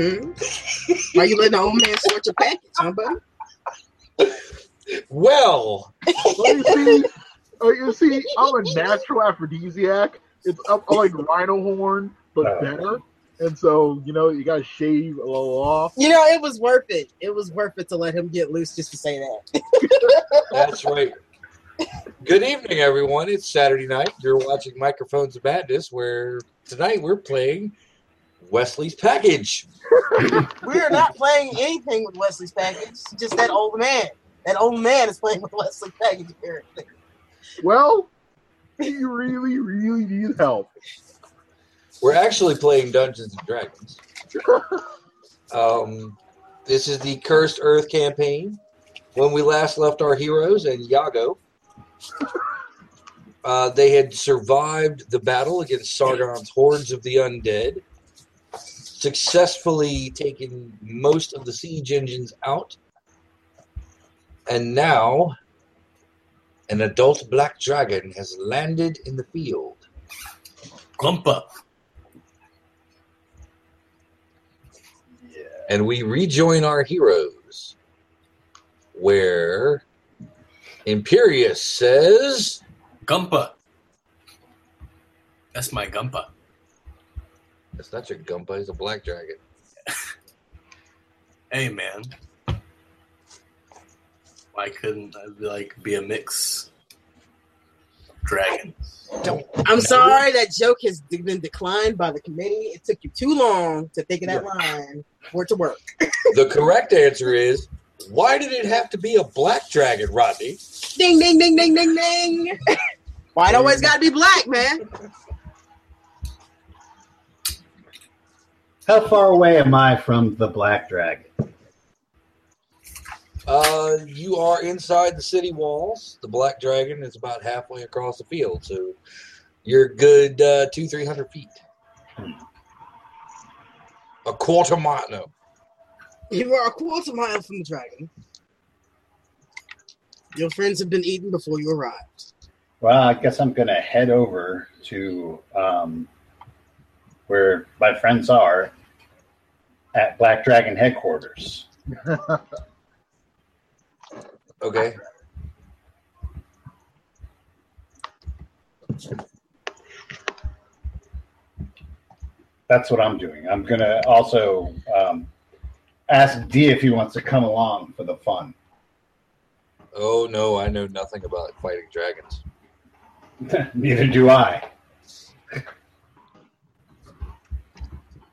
Mm-hmm. Why you letting the old man sort your package, huh, buddy? Well, Well, you see, oh, you see, I'm a natural aphrodisiac. It's I'm, I'm like rhino horn, but Oh. better. And so, you know, you gotta shave a little off. You know, it was worth it. It was worth it to let him get loose just to say that. that's right. Good evening, everyone. It's Saturday night. You're watching Microphones of Madness, where tonight we're playing Wesley's Package. We are not playing anything with Wesley's package. Just that old man. That old man is playing with Wesley's package here. Well, he really, really needs help. We're actually playing Dungeons and Dragons. Um, this is the Cursed Earth campaign. When we last left our heroes and Yago, uh, they had survived the battle against Sargon's hordes of the undead, successfully taken most of the siege engines out, and now an adult black dragon has landed in the field. Glumpa. and we rejoin our heroes where Imperius says Gumpa. That's my Gumpa. It's not your Gumpa, he's a black dragon. Hey, man. Why couldn't I be like be a mix dragon? I'm sorry that joke has been declined by the committee. It took you too long to think of that line for it to work. The correct answer is why did it have to be a black dragon, Rodney? Ding, ding, ding, ding, ding, ding. Why it always got to be black, man? How far away am I from the Black Dragon? Uh, you are inside the city walls. The black dragon is about halfway across the field, so you're good uh, two, three hundred feet. A quarter mile. No, You are a quarter mile from the dragon. Your friends have been eaten before you arrived. Well, I guess I'm going to head over to um, where my friends are at Black Dragon headquarters. okay. That's what I'm doing. I'm going to also um, ask D if he wants to come along for the fun. Oh no, I know nothing about fighting dragons. Neither do I.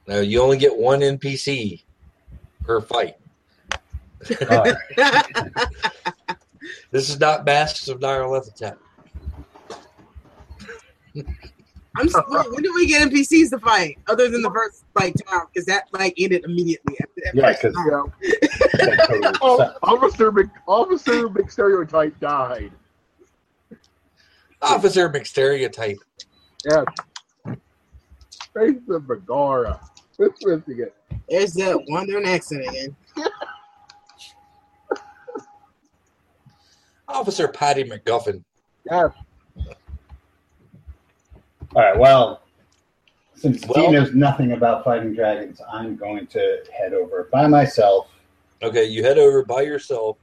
No, you only get one NPC per fight. All right. This is not Masks of Nyarlathotep. I'm s- when, when did we get NPCs to fight other than the first like time? Because that like ended immediately after that. Yeah, first 'cause- time. Yeah. Oh, Officer Mc, Officer McStereotype died. Officer McStereotype. Yeah. Face of Megara. What's missing it? There's that wandering accent again. Officer Patty McGuffin. Yeah. All right. Well, since Well- D knows nothing about fighting dragons, I'm going to head over by myself. Okay, you head over by yourself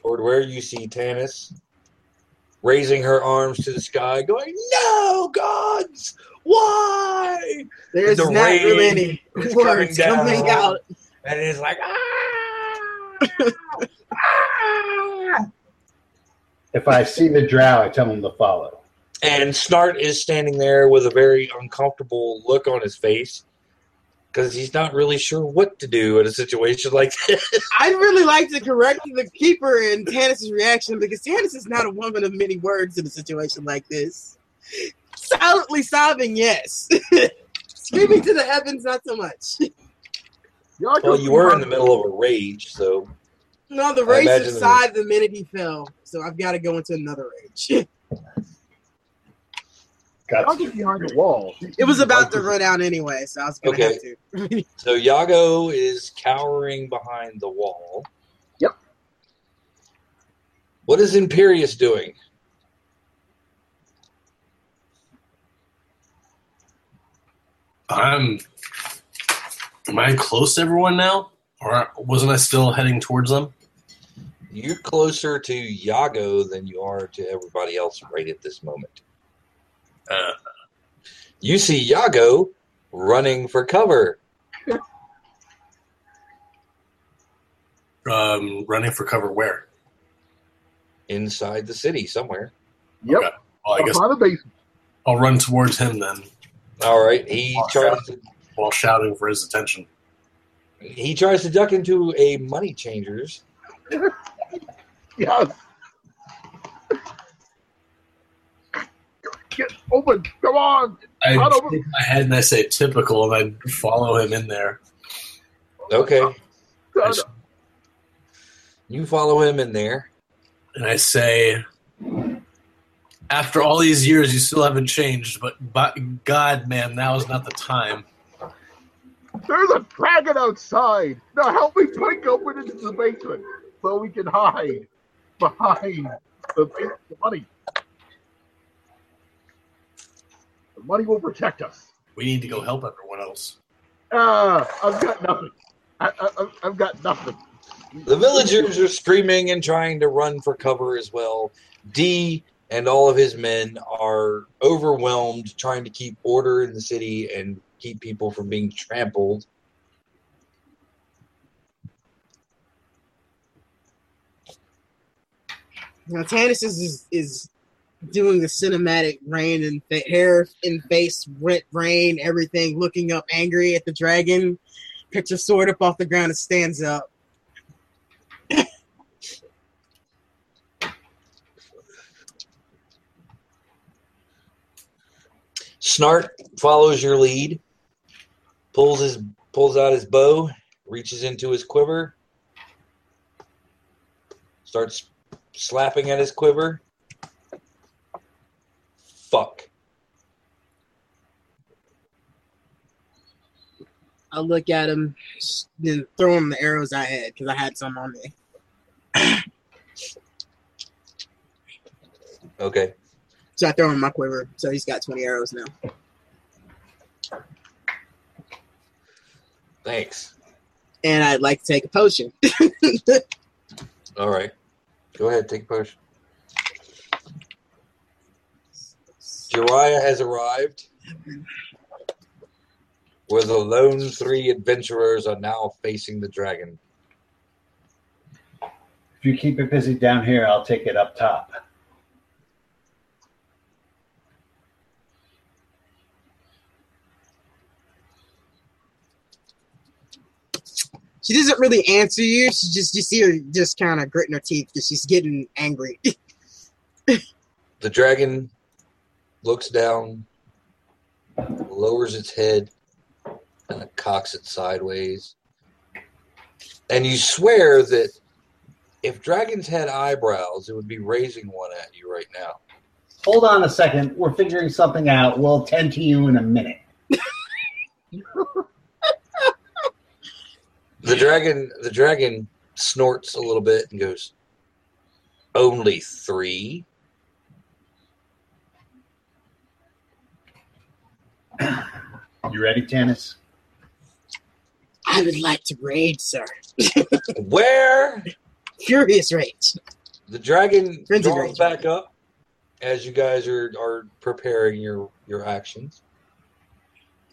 toward where you see Tanis raising her arms to the sky, going, No, gods! Why? There's The not really any words coming coming out. And it's like, Ah! ah! If I see the drow, I tell him to follow. And Snart is standing there with a very uncomfortable look on his face because he's not really sure what to do in a situation like this. I'd really like to correct the keeper and Tanis' reaction because Tanis is not a woman of many words in a situation like this. Silently sobbing, yes. Screaming to the heavens, not so much. Y'all well, you were in the middle of a rage, so No, the I rage subsided the minute he fell, so I've got to go into another rage. Y'all Got get behind the wall. It was about to run out anyway, so I was going to Okay. have to. so Yago is cowering behind the wall. Yep. What is Imperius doing? I'm Am I close to everyone now? Or wasn't I still heading towards them? You're closer to Yago than you are to everybody else right at this moment. Uh, You see Yago running for cover. um, running for cover where? inside the city somewhere. Yep. Okay. Well, I guess Behind the basement. I'll run towards him then All right, he tries to while shouting for his attention. he tries to duck into a money changers. Yes. Get open. Come on. I Not over- shake my head and I say typical, and I follow him in there. Okay, God. you follow him in there. And I say, after all these years, you still haven't changed, but by God, man, now is not the time. There's a dragon outside. Now help me break open into the basement so we can hide behind the, the money. The money will protect us. We need to go help everyone else. Ah, I've got nothing. I, I, I've- I've got nothing. The villagers are screaming and trying to run for cover as well. D and all of his men are overwhelmed, trying to keep order in the city and keep people from being trampled. Now Tannis is, is doing the cinematic rain and hair and face, rent rain, everything, looking up angry at the dragon. Picks her sword up off the ground and stands up. Snart follows your lead, pulls his pulls out his bow, reaches into his quiver, starts slapping at his quiver. Fuck. I look at him, then throw him the arrows I had because I had some on me. Okay. So I throw him my quiver. So he's got 20 arrows now. Thanks. And I'd like to take a potion. All right. Go ahead, take a potion. Jiraiya has arrived. Where the lone three adventurers are now facing the dragon. If you keep it busy down here, I'll take it up top. She doesn't really answer you. She just you see her just kind of gritting her teeth because she's getting angry. The dragon looks down, lowers its head, and it cocks it sideways. And you swear that if dragons had eyebrows, it would be raising one at you right now. Hold on a second. We're figuring something out. We'll attend to you in a minute. The dragon the dragon snorts a little bit and goes, Only three? You ready, Tannis? I would like to raid, sir. Where? Furious rage. The dragon Frenzy draws rage. back up as you guys are, are preparing your, your actions.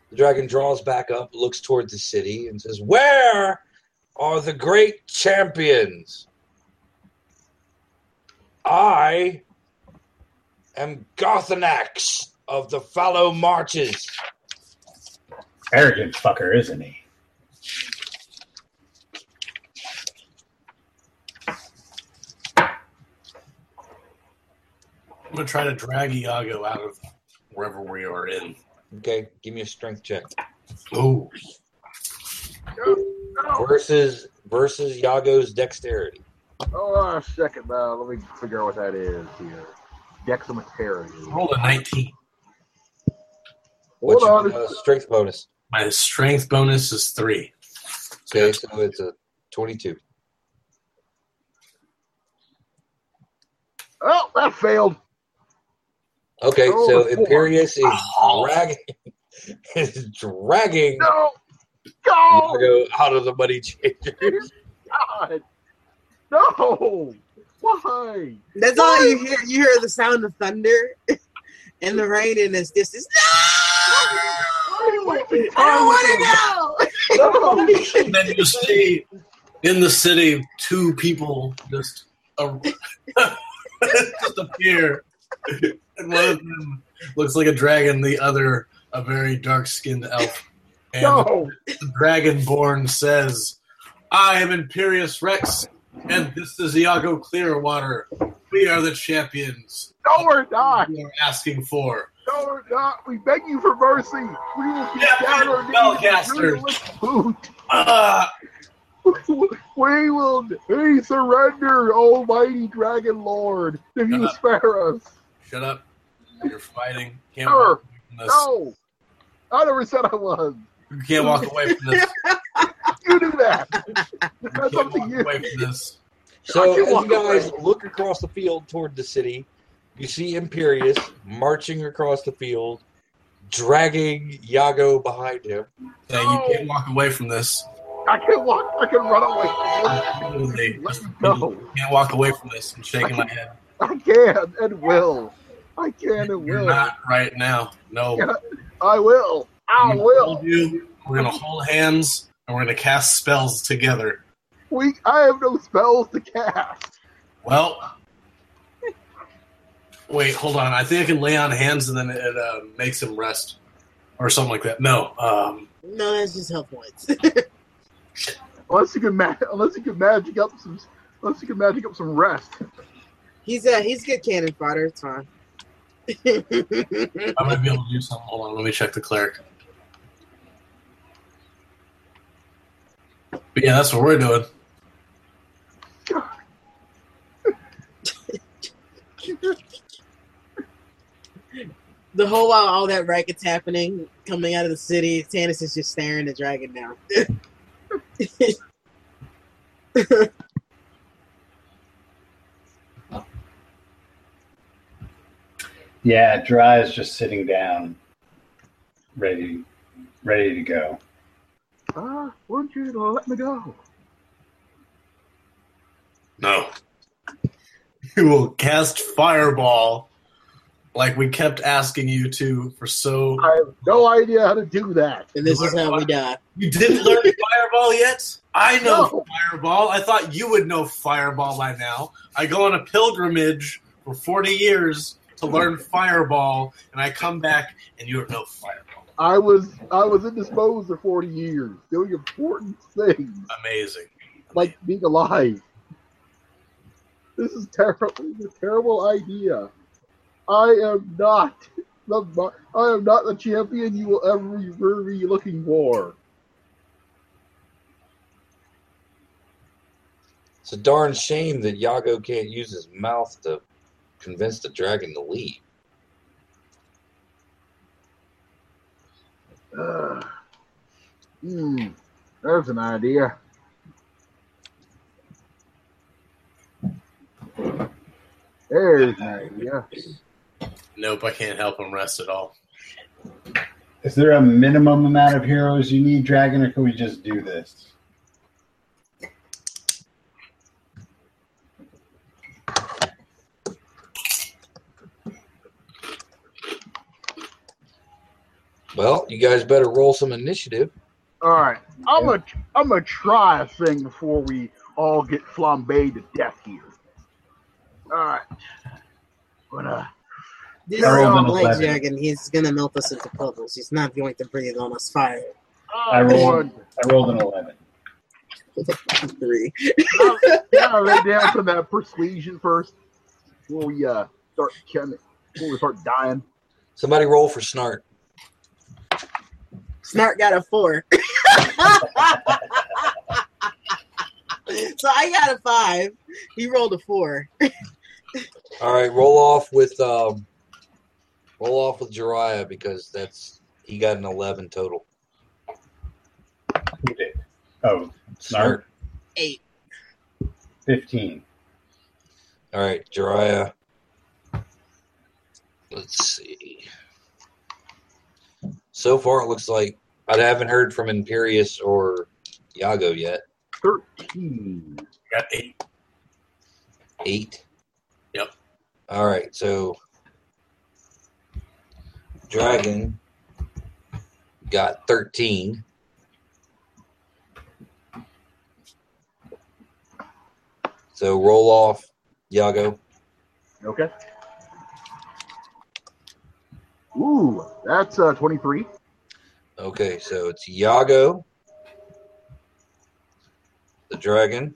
The dragon draws back up, looks toward the city, and says, Where are the great champions? I am Gothanax of the Fallow Marches. Arrogant fucker, isn't he? I'm gonna try to drag Iago out of wherever we are in. Okay, give me a strength check. Oh, No. Versus versus Yago's dexterity. Hold on a second now. Let me figure out what that is here. Dexamethary. rolled a 19. What's Hold your on. uh, strength bonus? My strength bonus is three. Okay, so it's a 22. Oh, that failed. Okay, Oh, so four. Imperius is Oh. dragging is dragging No. Go! Go out of the money changers. God! No! Why? That's all you hear. You hear the sound of thunder and the rain in this distance. Why are you wasting I don't want to go. No! And then you see in the city two people just uh, just appear, and one of them looks like a dragon, the other a very dark-skinned elf. And No! the Dragonborn says, "I am Imperious Rex, and this is Iago Clearwater. We are the champions No, we're not! you are asking for." No, we're not! We beg you for mercy! We will be Yeah, down our knees spellcaster. and lick boot! Ah! We will we surrender, almighty dragon lord, if you Uh-huh. spare us. Shut up! You're fighting. Can't Sure. walk away from this. No! I never said I was. You can't walk away from this. You do that. You can't walk you. away from this. So as you guys away. look across the field toward the city, you see Imperius marching across the field, dragging Yago behind him. Yeah, you can't walk away from this. I can walk. I can run away. Literally, Let me go. You can't walk away from this. I'm shaking my head. I can and will. I can and You're will. not right now. No. Yeah. I will. I I'm will. hold you. We're gonna hold hands and we're gonna cast spells together. We. I have no spells to cast. Well, wait, hold on. I think I can lay on hands and then it uh, makes him rest or something like that. No, um, No, that's just health points. Unless you can ma- unless you can magic up some. Unless you can magic up some rest. he's a he's good cannon fodder. It's fine. I might be able to do something. Hold on, let me check the cleric. But yeah, that's what we're doing. the whole while all that racket's happening, coming out of the city, Tannis is just staring the dragon down. Yeah, Dry is just sitting down, ready, ready to go. Ah, wouldn't you let me go? No. You will cast fireball like we kept asking you to for so. I have no idea how to do that. and this is how we die. You didn't learn fireball yet? I know No. fireball. I thought you would know fireball by now. I go on a pilgrimage for 40 years to learn fireball, and I come back and you don't know fireball. I was I was indisposed for forty years, doing important things Amazing. like being alive. This is terrible. This is a terrible idea. I am not the I am not the champion you will ever ever be looking for. It's a darn shame that Yago can't use his mouth to convince the dragon to leave. Uh, hmm, there's an idea. There's an idea. Nope, I can't help him rest at all. Is there a minimum amount of heroes you need, Dragon, or can we just do this? Well, you guys better roll some initiative. All right, I'm gonna I'm gonna try a thing before we all get flambéed to death here. All right, gonna This is all an Blake 11. dragon. He's gonna melt us into puddles. He's not going to breathe on us fire. I I'm rolled. going I rolled an eleven. Three. gotta lay down some that persuasion first before we uh start killing, before we start dying. Somebody roll for Snart. Snart got a four. so I got a five. He rolled a four. All right, roll off with um, roll off with Jariah because that's he got an eleven total. Who did? Oh, Snart. Eight. 15. All right, Jariah. Let's see. So far, it looks like I haven't heard from Imperius or Yago yet. 13. Got eight. Eight. Yep. All right. So Dragon got thirteen. So roll off, Yago. Okay. Ooh, that's uh, 23. Okay, so it's Yago, the dragon,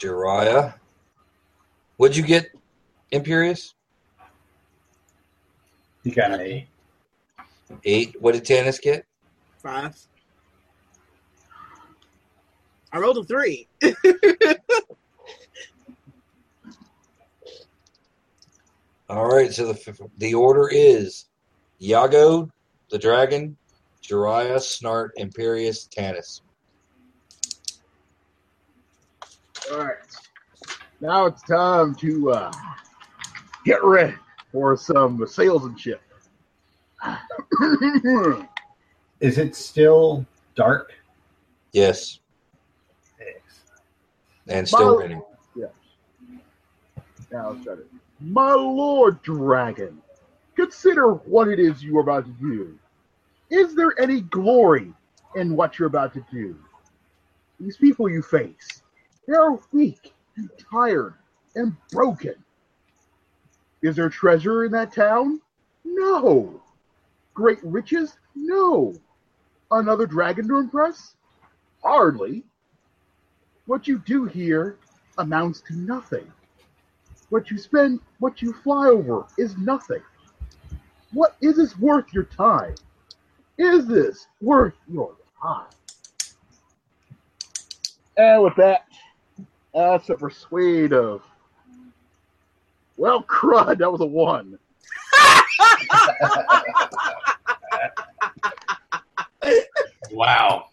Jiraiya. What'd you get, Imperius? He got an eight. Eight. What did Tanis get? Five. I rolled a three. All right, so the the order is Yago, the dragon, Jiraiya, Snart, Imperius, Tanis. All right. Now it's time to uh, get ready for some salesmanship. Is it still dark? Yes, Yes. and still raining. yes. Now let's start it. My lord dragon, consider what it is you are about to do. Is there any glory in what you're about to do? These people you face, they are weak and tired and broken. Is there treasure in that town? No. Great riches? No. Another dragon to impress? Hardly. What you do here amounts to nothing. What you spend, what you fly over is nothing. What is this worth your time? Is this worth your time? And with that, that's a persuade of. Well, crud, that was a one. Wow.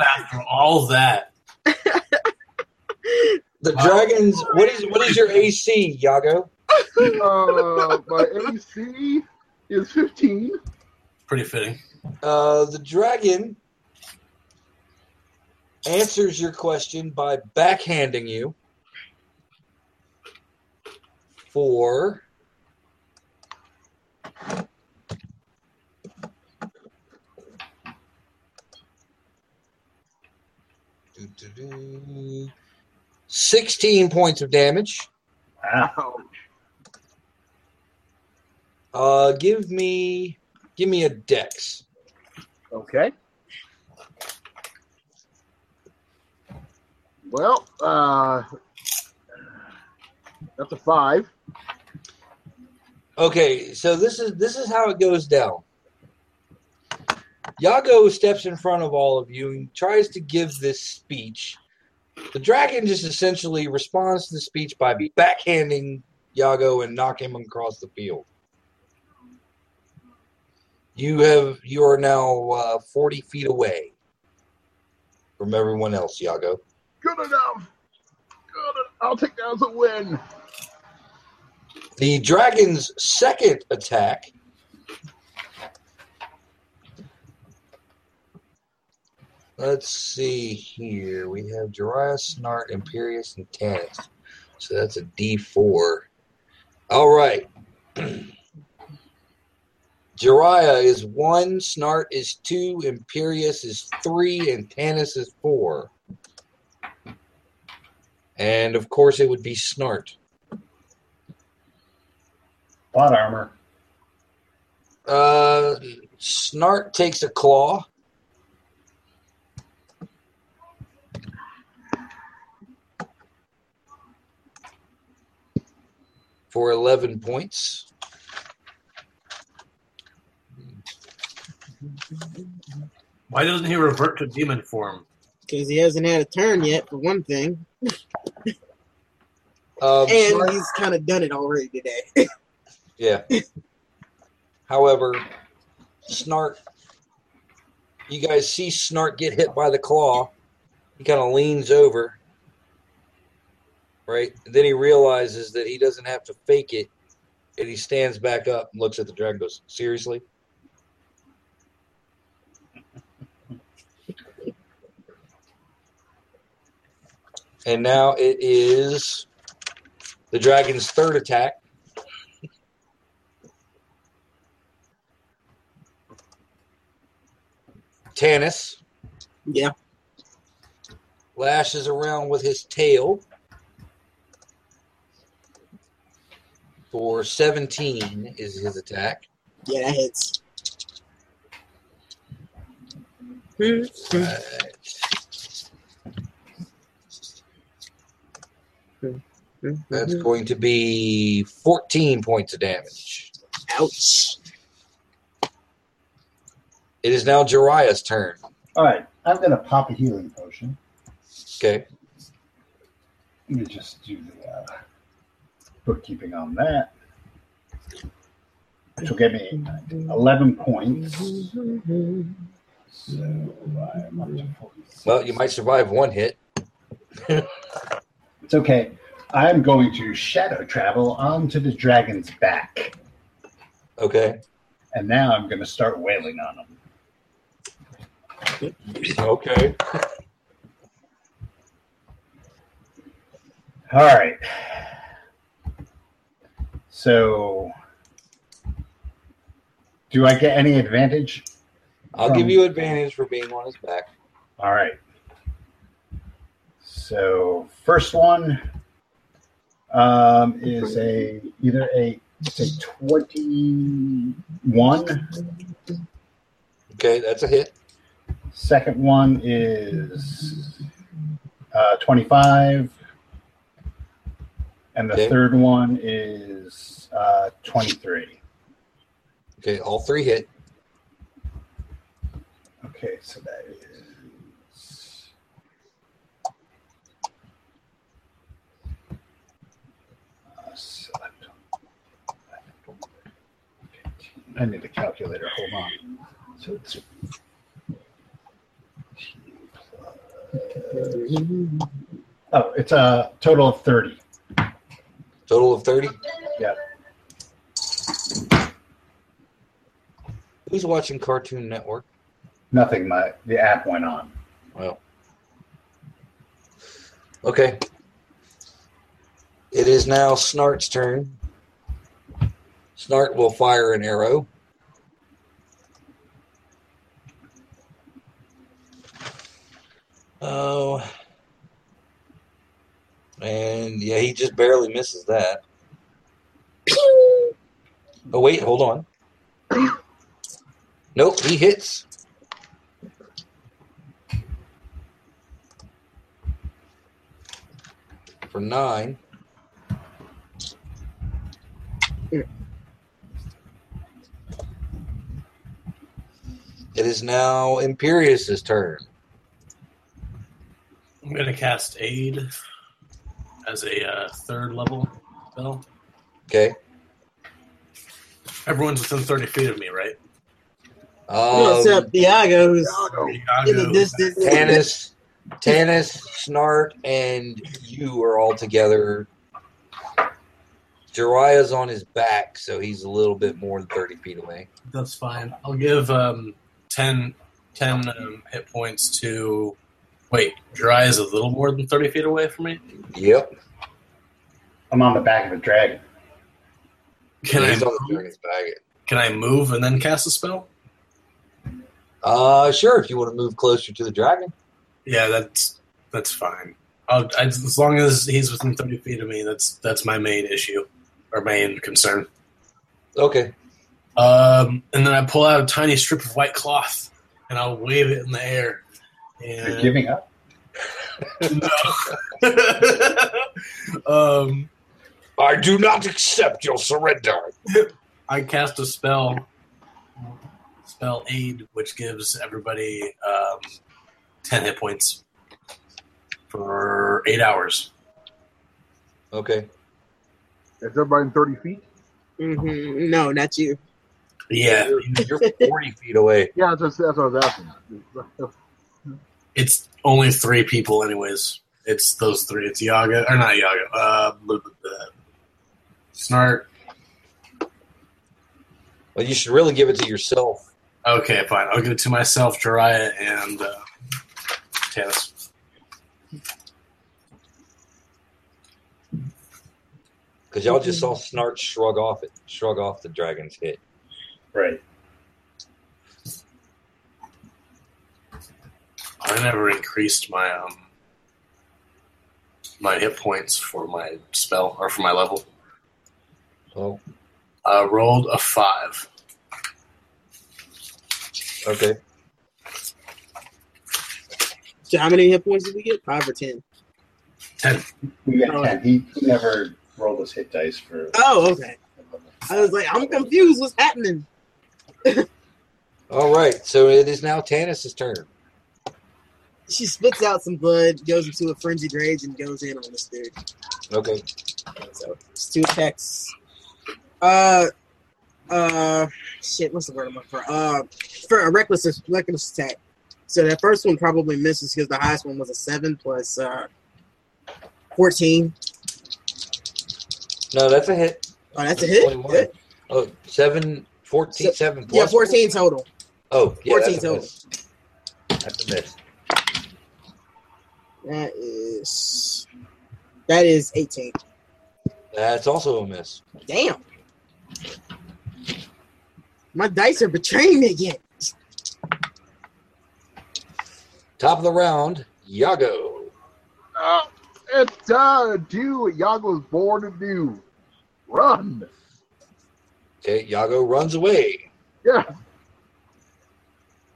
After all that, The dragons. What is what is your AC, Yago? Uh, my AC is 15. pretty fitting. Uh, the dragon answers your question by backhanding you for Doo-doo-doo. 16 points of damage. Wow. Uh, give me give me a dex. Okay. Well, uh, that's a five. Okay, so this is this is how it goes down. Yago steps in front of all of you and tries to give this speech. The dragon just essentially responds to the speech by backhanding Yago and knocking him across the field. You have you are now uh, forty feet away from everyone else, Yago. Good enough. Good. I'll take that as a win. The dragon's second attack Let's see here. We have Jiraiya, Snart, Imperius, and Tannis. So that's a D4. All right. Jiraiya is one, Snart is two, Imperius is three, and Tannis is four. And of course, it would be Snart. Plot armor. Uh, Snart takes a claw. For 11 points. Why doesn't he revert to demon form? Because he hasn't had a turn yet, for one thing. Um, And Snart- he's kind of done it already today. Yeah. However, Snart, you guys see Snart get hit by the claw. He kind of leans over, right? And then he realizes that he doesn't have to fake it, and he stands back up and looks at the dragon. goes, "Seriously." and now it is the dragon's third attack. Tanis, Yeah. Lashes around with his tail. For 17 is his attack. Yeah, that hits. Right. That's going to be 14 points of damage. Ouch. It is now Jariah's turn. All right, I'm gonna pop a healing potion. Okay. Let me just do the uh, bookkeeping on that. Which will give me 11 points. So I'm up to 46. Well, you might survive one hit. It's okay. I'm going to shadow travel onto the dragon's back. Okay. And now I'm going to start wailing on him. Okay. All right. So, do I get any advantage? I'll give you advantage for being on his back. All right. So, first one um, is a either a a twenty-one. Okay, that's a hit. Second one is uh, twenty-five, and the Okay. third one is uh, twenty-three. Okay, all three hit. Okay, so that is. uh, select. I need a calculator. Hold on. So it's. Oh, it's a total of 30. Total of 30. Yeah. Who's watching Cartoon Network? Nothing. My the app went on. Well. Okay. It is now Snart's turn. Snart will fire an arrow. Oh. And yeah, he just barely misses that. Oh, wait, hold on. Nope, he hits. For nine. It is now Imperious's turn. I'm going to cast Aid as a uh, third level spell. Okay. Everyone's within 30 feet of me, right? Well, Um, except Iago, who's Iago. in the distance. Tanis, Tanis, Snart, and you are all together. Jariah's on his back, so he's a little bit more than 30 feet away. That's fine. I'll give um, 10, 10 um, hit points to. Wait, Dry is a little more than 30 feet away from me? Yep. I'm on the back of a dragon. Can, I he's on the move, dragon's back. can I move and then cast a spell? Uh, sure, if you want to move closer to the dragon. Yeah, that's that's fine. I'll, I, as long as he's within 30 feet of me, that's that's my main issue or main concern. Okay. Um, and then I pull out a tiny strip of white cloth and I'll wave it in the air. You're giving up. no. um, I do not accept your surrender. I cast a spell, spell aid, which gives everybody um, ten hit points for eight hours. Okay. Is everybody in 30 feet? hmm No, not you. Yeah, You're, you're 40 feet away. Yeah, that's, that's what I was asking. It's only three people, anyways. It's those three. It's Yaga or not Yaga. Uh. Snart. Well, you should really give it to yourself. Okay, fine. I'll give it to myself, Jiraiya, and uh, Tannis. Because y'all just saw Snart shrug off it, shrug off the dragon's hit. Right. I never increased my um my hit points for my spell or for my level. Oh, I rolled a five. okay. So how many hit points did we get? Five or ten? Ten. We got Oh. 10. He, he never rolled his hit dice for. Oh, okay. I was like, I'm confused. What's happening? All right. So it is now Tanis's turn. She spits out some blood, goes into a frenzied rage, and goes in on this dude. Okay. So it's two attacks. Uh, uh, shit. What's the word I'm looking for? Uh, for a reckless reckless attack. So that first one probably misses because the highest one was a seven plus uh fourteen. No, that's a hit. Oh, that's a hit. 21. Good. Oh, seven, 14, So- seven Yeah, plus fourteen total. Oh, yeah, 14 that's a total. That's a miss. That is that is eighteen. That's also a miss. Damn. My dice are betraying me again. Top of the round, Yago. Oh, it's time to do what Yago's born to do. Run. Okay, Yago runs away. Yeah.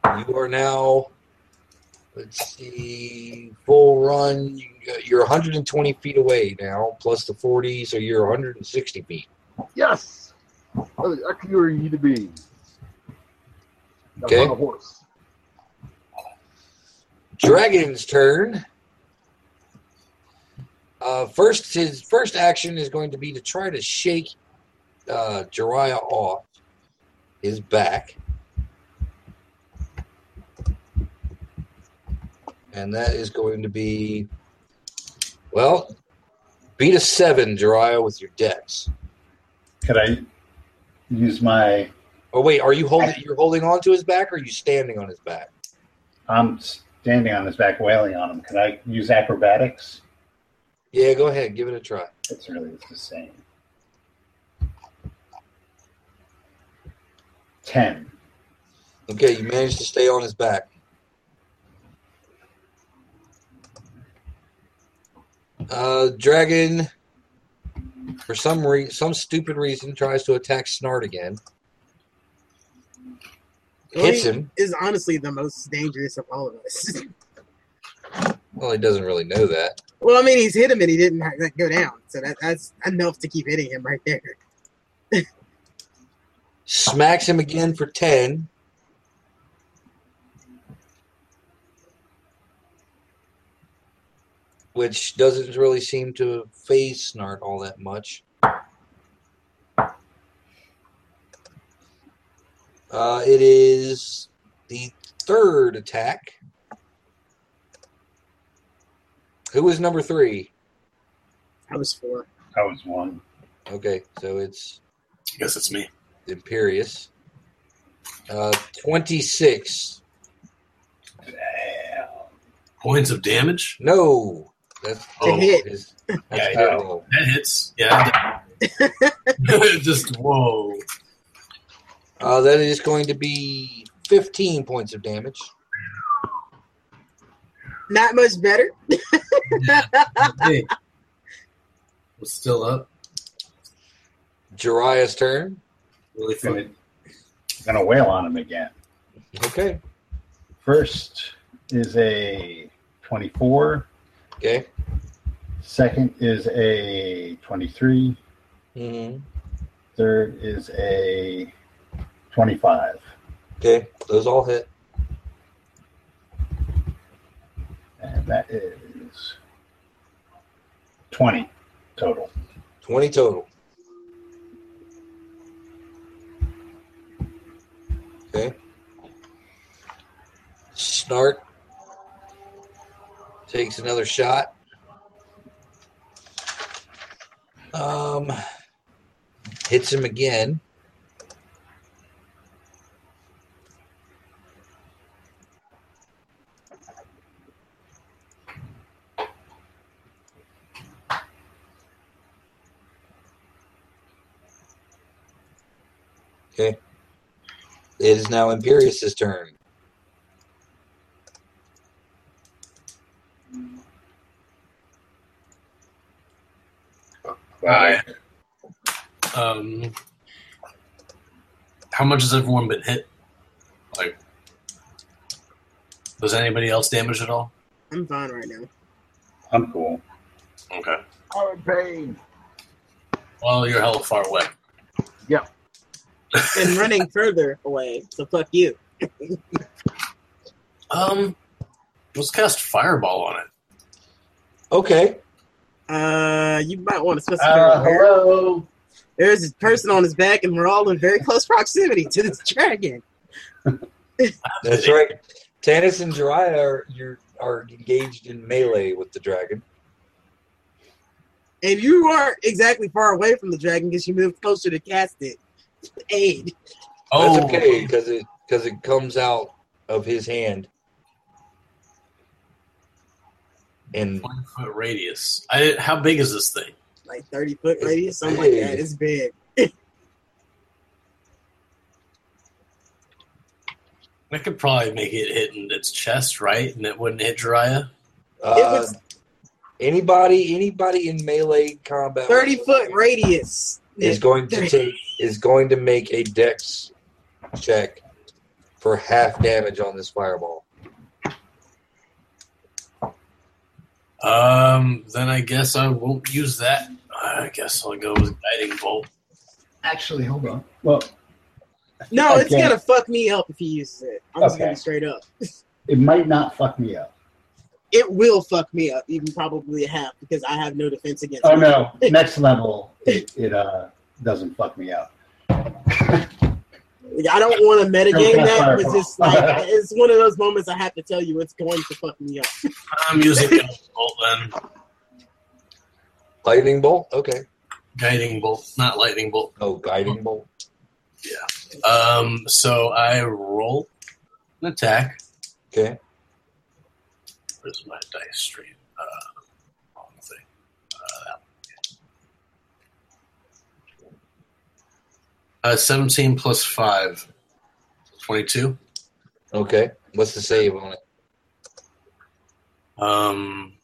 You are now, let's see, full run. You- You're 120 feet away now, plus the 40, so you're 160 feet. Yes. That's exactly where you need to be. Now Okay. On a horse. Dragon's turn. Uh, first, his first action is going to be to try to shake uh, Jariah off his back. And that is going to be, well, beat a seven, Jariah, with your decks. Could I use my. Oh wait, are you holding? You're holding on to his back, or are you standing on his back? I'm standing on his back, wailing on him. Could I use acrobatics? Yeah, go ahead, give it a try. It's really the same. 10. Okay, you managed to stay on his back. Uh, Dragon, for some re- some stupid reason, tries to attack Snart again. Hits him. Is honestly the most dangerous of all of us. Well, he doesn't really know that. well, I mean, he's hit him and he didn't go down, so that, that's enough to keep hitting him right there. Smacks him again for ten. Which doesn't really seem to phase Snart all that much. Uh, it is the third attack. Who was number three? I was four. I was one. Okay, so it's I guess it's me. Imperious. Uh, 26. Damn. Points of damage? No. That's Oh, hit. his- Yeah, that's yeah. hit roll. That hits. Yeah. Just whoa. Uh, that is going to be 15 points of damage. Not much better. Hey. Was still up. Jariah's turn. Really Gonna, fun. gonna wail on him again. Okay. First is a 24. Okay. Second is a 23. hmm Third is a 25. Okay. Those all hit. And that is 20 total. 20 total. Okay. Snart takes another shot. Um, hits him again. Okay. It is now Imperius's turn. Right. Um, how much has everyone been hit? Like, was anybody else damaged at all? I'm fine right now. I'm cool. Okay. I'm in pain. Well, you're hella far away. Yeah. and running further away, so fuck you. Um, let's cast fireball on it. Okay. Uh, you might want to specify Uh, hello. There's a person on his back, and we're all in very close proximity to this dragon. That's right. Tanis and Jiraiya are you're, are engaged in melee with the dragon. And you aren't exactly far away from the dragon because you moved closer to cast it. Aid. Oh, That's okay because it because it comes out of his hand. And One foot radius. I how big is this thing? Like 30 foot It's radius, something like that. It's big. I could probably make it hit in its chest, right? And it wouldn't hit Jiraiya. uh, was- anybody anybody in melee combat 30 foot radius. is going to take is going to make a dex check for half damage on this fireball. Um, then I guess I won't use that. I guess I'll go with guiding bolt. Actually, hold on. Well, No, it's Okay. gonna fuck me up if he uses it. I'm just gonna be straight up. it might not fuck me up. It will fuck me up, even probably a half, because I have no defense against Oh it. no! Next level, it, it uh doesn't fuck me up. Like, I don't want to metagame that, but just like it's one of those moments I have to tell you it's going to fuck me up. I'm using guiding bolt then. Lightning bolt. Okay. Guiding bolt, not lightning bolt. Oh, guiding bolt. Yeah. Um, so I roll an attack. Okay. Where's my dice stream? Uh, wrong thing. Uh, that one. Uh, 17 plus 5. 22. Okay. What's the save on it? Um,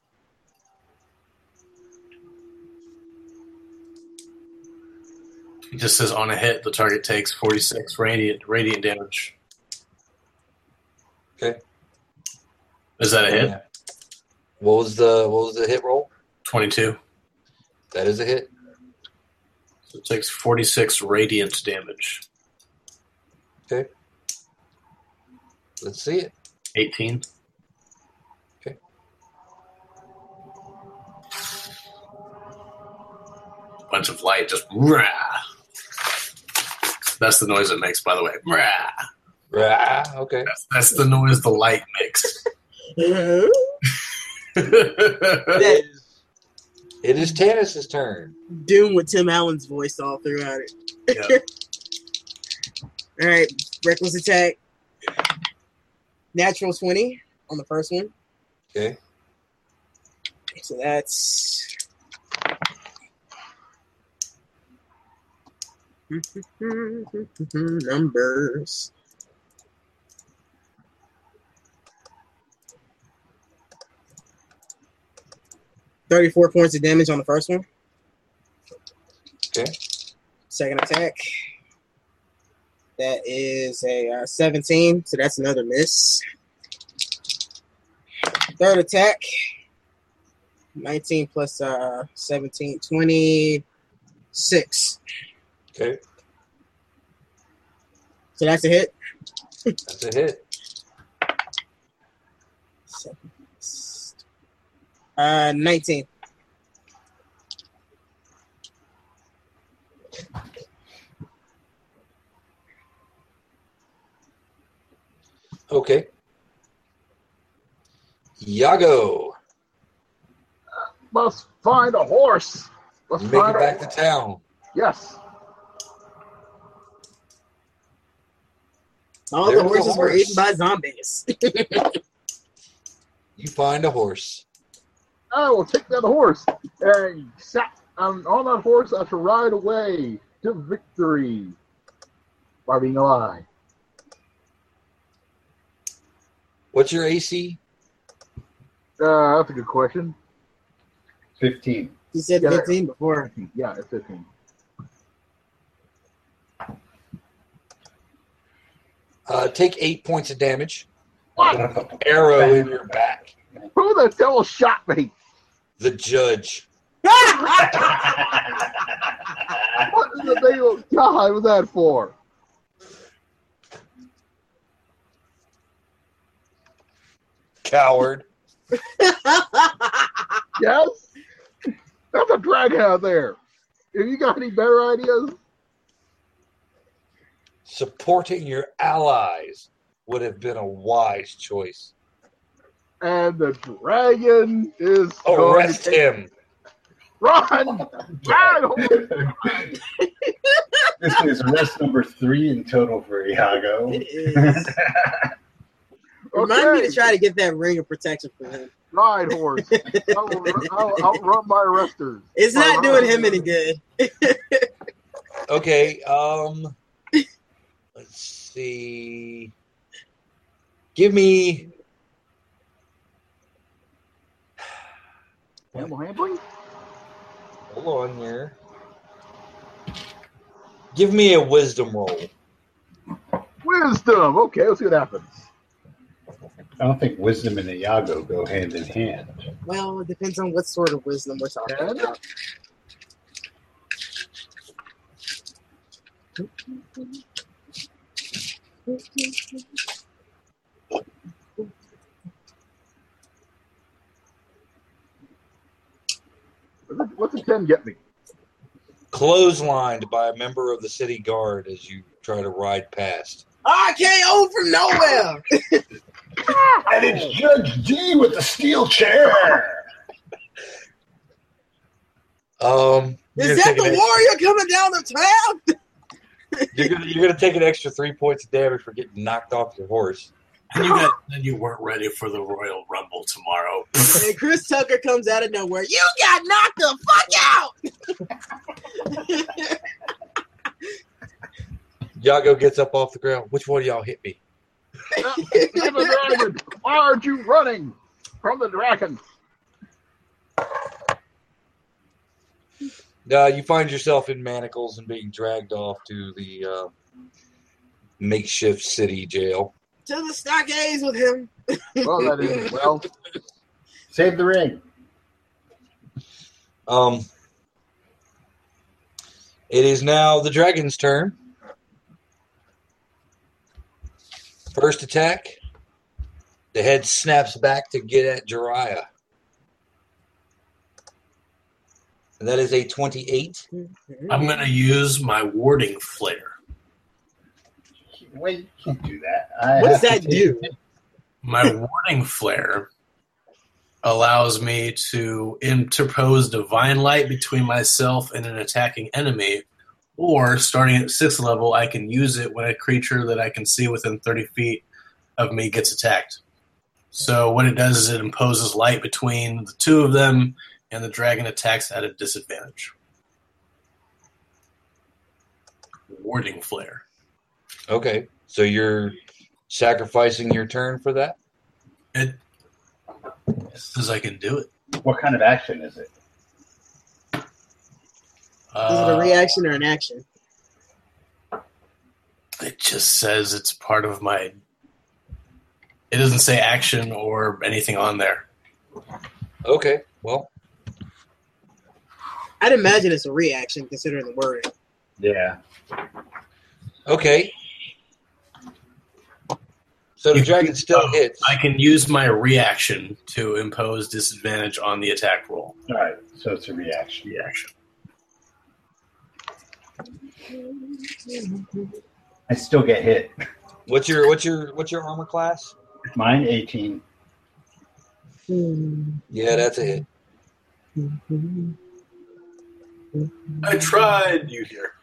it just says on a hit, the target takes 46 radiant, radiant damage. Okay. Is that a hit? What was the what was the hit roll? 22. That is a hit. So it takes 46 radiant damage. Okay. Let's see it. 18. Okay. Bunch of light, just rah. That's the noise it makes, by the way. Rah. Rah, okay. That's, that's the noise the light makes. that It is Tanis's turn. Doom with Tim Allen's voice all throughout it. Yeah. All right, reckless attack. Natural 20 on the first one. Okay. So that's. Numbers. Thirty-four points of damage on the first one. Okay. Second attack. That is a uh, seventeen, so that's another miss. Third attack. 19 plus uh 17 26 Okay. so that's a hit That's a hit. Uh 19 Okay. Yago, Must find a horse. Let's you make find it back a to town. Yes. all There's the a horses were eaten by zombies You find a horse. I will take that horse and sat um, on that horse I shall ride away to victory. by being alive. What's your AC? Uh, that's a good question. 15. You said Yeah. 15 before. Yeah, it's 15. Uh, take eight points of damage. What? Arrow in your back. Who the devil shot me? The judge. What in the name of God was that for? Coward. Yes? That's a drag out there. Have you got any better ideas? Supporting your allies would have been a wise choice. And the dragon is going Arrest to him. run. Run! This is arrest number three in total for Iago. It is. Remind me to try to get that ring of protection for him. Ride horse. I'll, I'll, I'll run my arresters. It's not doing him any good. Okay, um let's see. Give me Animal handling? hold on here. Give me a wisdom roll. Wisdom. Okay, let's see what happens. I don't think wisdom and Iago go hand in hand. Well, it depends on what sort of wisdom we're talking Ten. about. What's a 10 get me? Clotheslined by a member of the city guard as you try to ride past. I can't from nowhere. And it's Judge D with the steel chair. Um Is that the warrior coming down the trail? ex- you're gonna you're gonna take an extra three points of damage for getting knocked off your horse. And you got and you weren't ready for the Royal Rumble tomorrow. And Chris Tucker comes out of nowhere. You got knocked the fuck out. Yago gets up off the ground. Which one of y'all hit me? The dragon. Why aren't you running from the dragon? Uh, you find yourself in manacles and being dragged off to the uh, makeshift city jail. To the stockades with him. Well, that is well. Save the ring. Um, it is now the dragon's turn. First attack. The head snaps back to get at Jiraiya. And that is a 28. I'm gonna use my warding flare. Wait, you can't do that. I What does that to do? My warding flare allows me to interpose divine light between myself and an attacking enemy, or starting at sixth level, I can use it when a creature that I can see within 30 feet of me gets attacked. So what it does is it imposes light between the two of them, and the dragon attacks at a disadvantage. Warding flare. Okay. So you're sacrificing your turn for that? It says I can do it. What kind of action is it? Is it Uh, a reaction or an action? It just says it's part of my. It doesn't say action or anything on there. Okay. Well, I'd imagine it's a reaction considering the word. Yeah. okay. So the You- dragon still oh, hits. I can use my reaction to impose disadvantage on the attack roll. All right. So it's a reaction. Reaction. I still get hit. What's your what's your what's your armor class? Mine 18. Yeah, that's a hit. I tried. You hear?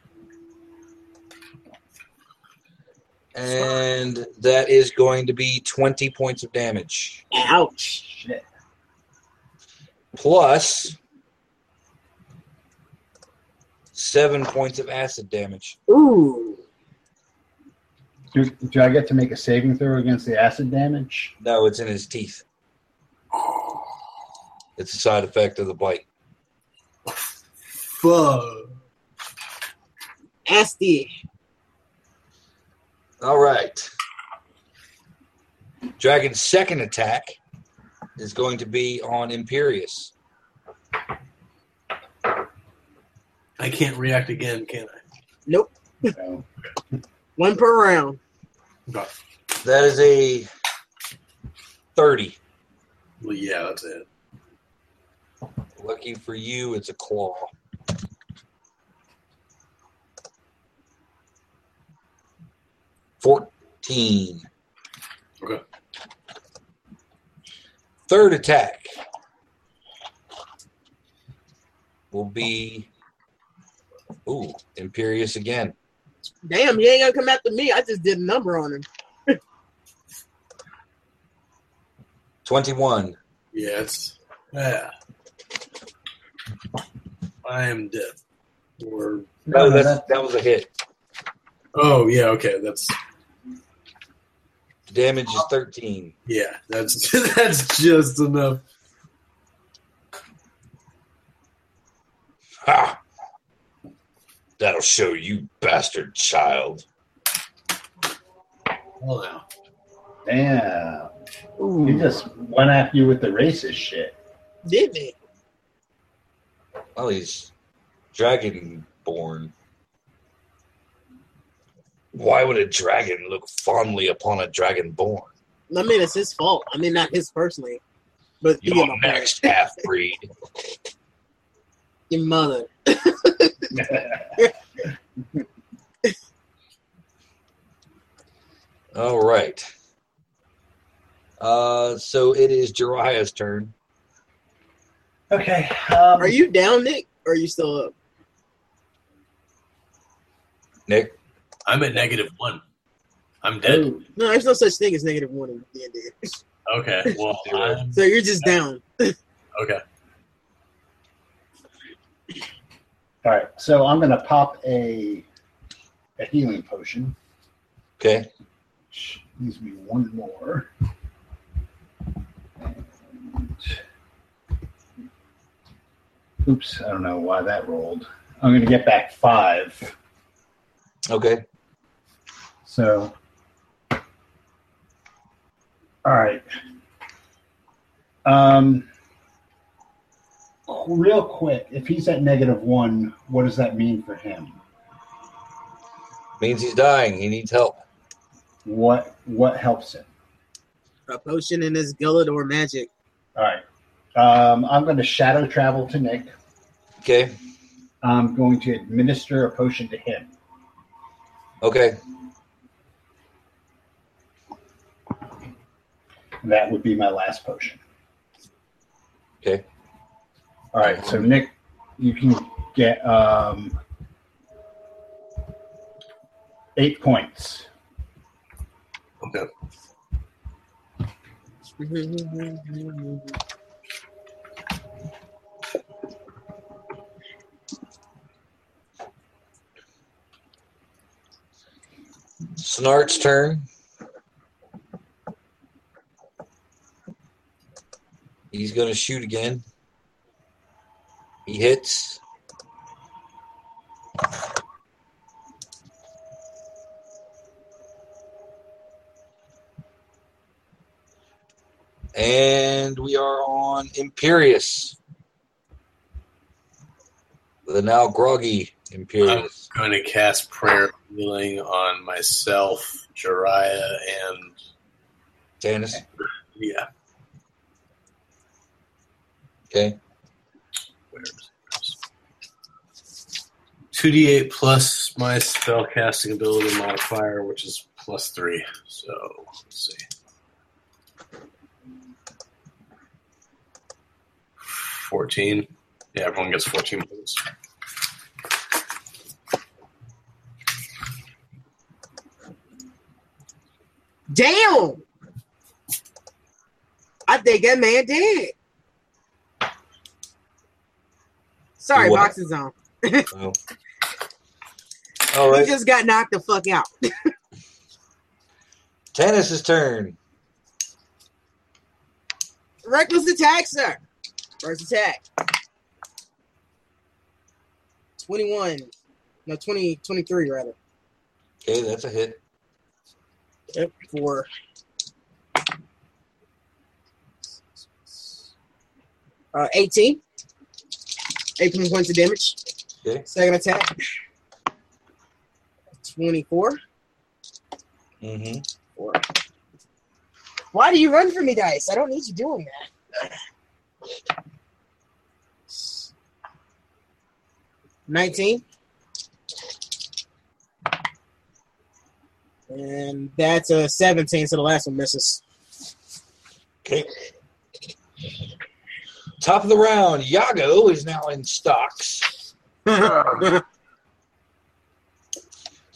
And that is going to be 20 points of damage. Ouch. Plus Seven points of acid damage. Ooh. Do, do I get to make a saving throw against the acid damage? No, it's in his teeth. It's a side effect of the bite. Fuck. Asti. All right. Dragon's second attack is going to be on Imperious. I can't react again, can I? Nope. No. One per round. Okay. That is a 30. Well, yeah, that's it. Lucky for you, it's a claw. Fourteen. Okay. Third attack will be ooh Imperious again. Damn, he ain't gonna come after me. I just did a number on him. Twenty-one. Yes. yeah. I am dead. Or No, No, that's, that- that was a hit. oh yeah, okay, that's Damage is thirteen. yeah, that's that's just enough. Ha! That'll show you, bastard child. Well now. Damn. He just went after you with the racist shit. Didn't he? Well, he's dragonborn. Why would a dragon look fondly upon a dragonborn? I mean, it's his fault. I mean, not his personally, but you You're get my point. next, half breed. Your mother. All right. Uh, so it is Jariah's turn. okay. Um, Are you down, Nick? Or are you still up? Nick, I'm at negative one. I'm dead. oh, No, there's no such thing as negative one in D and D. Okay. Well, I'm, So you're just down. okay. All right. So I'm going to pop a a healing potion. okay. Which Leaves me one more. And- Oops, I don't know why that rolled. I'm going to get back five. Okay. So, all right. Um, real quick, if he's at negative one, what does that mean for him? Means he's dying. He needs help. What what helps him? A potion in his gullet or magic. All right. Um, I'm going to shadow travel to Nick. Okay. I'm going to administer a potion to him. Okay. That would be my last potion. Okay. All right. So Nick, you can get um, eight points. Okay. Snart's turn. He's going to shoot again. He hits. And we are on Imperious. The now groggy Imperious. I'm going to cast prayer healing on myself, Jariah, and Janice. yeah. Okay. Two D eight plus my spell casting ability modifier, which is plus three. So let's see. Fourteen. Yeah, everyone gets fourteen points. Damn! I think that man dead. Sorry, What? boxing zone. Oh. All He just got knocked the fuck out. Tannis' turn. Reckless attack, sir. First attack. 21. No, 20, 23, rather. Okay, that's a hit. Yep, for uh, 18. 18 points of damage. Okay. Second attack. 24. Mm-hmm. Four. Why do you run for me, Dice? I don't need you doing that. 19. And that's a 17, so the last one misses. Okay. Top of the round, Yago is now in stocks.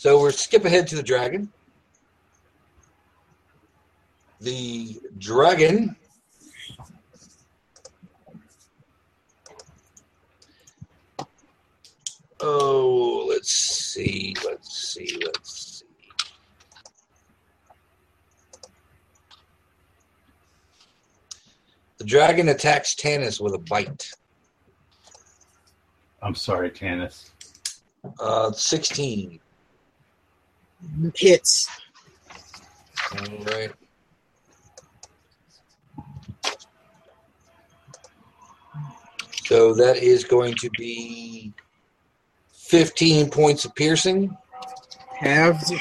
So we're skip ahead to the dragon. The dragon Oh, let's see, let's see, let's see. The dragon attacks Tannis with a bite. I'm sorry, Tannis. Uh, 16. Hits. All right. So that is going to be 15 points of piercing Halved.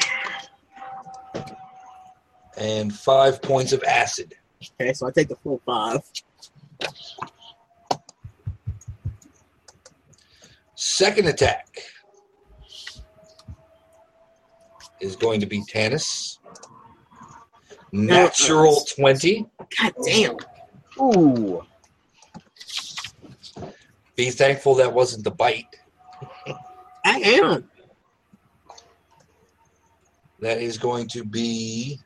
and 5 points of acid. Okay, so I take the full five. Second attack is going to be Tannis. Natural 20. God damn. Ooh. Be thankful that wasn't the bite. I am. That is going to be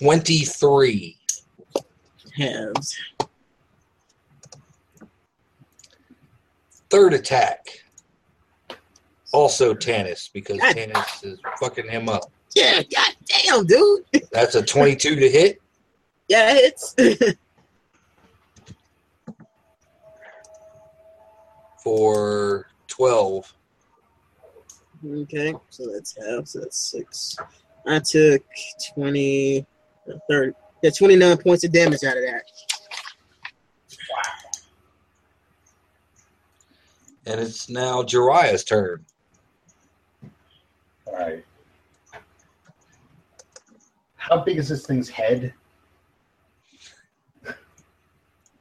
23. Halved. Third attack. Also Tannis, because God. Tannis is fucking him up. Yeah, god damn, dude. That's a 22 to hit. Yeah, it hits. for 12. okay, so that's half, so that's six. I took 20, uh, 30, yeah, 29 points of damage out of that. And it's now Jariah's turn. All right. How big is this thing's head?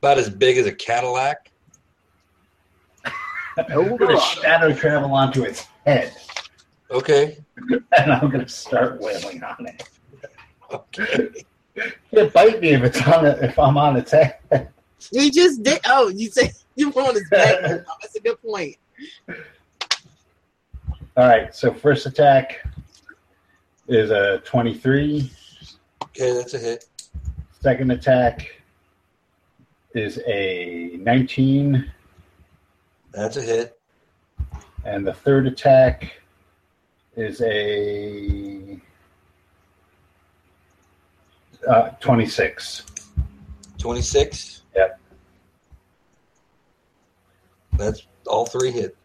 About as big as a Cadillac. I'm going to shadow travel onto its head, Okay. and I'm going to start wailing on it. Okay. It bite me if it's on it, if I'm on its head. You just did. Oh, you say you were on his back. That's a good point. All right. So first attack is a 23. Okay, that's a hit. Second attack is a 19, That's a hit. and the third attack is a uh, 26. 26. Yep. That's all three hit.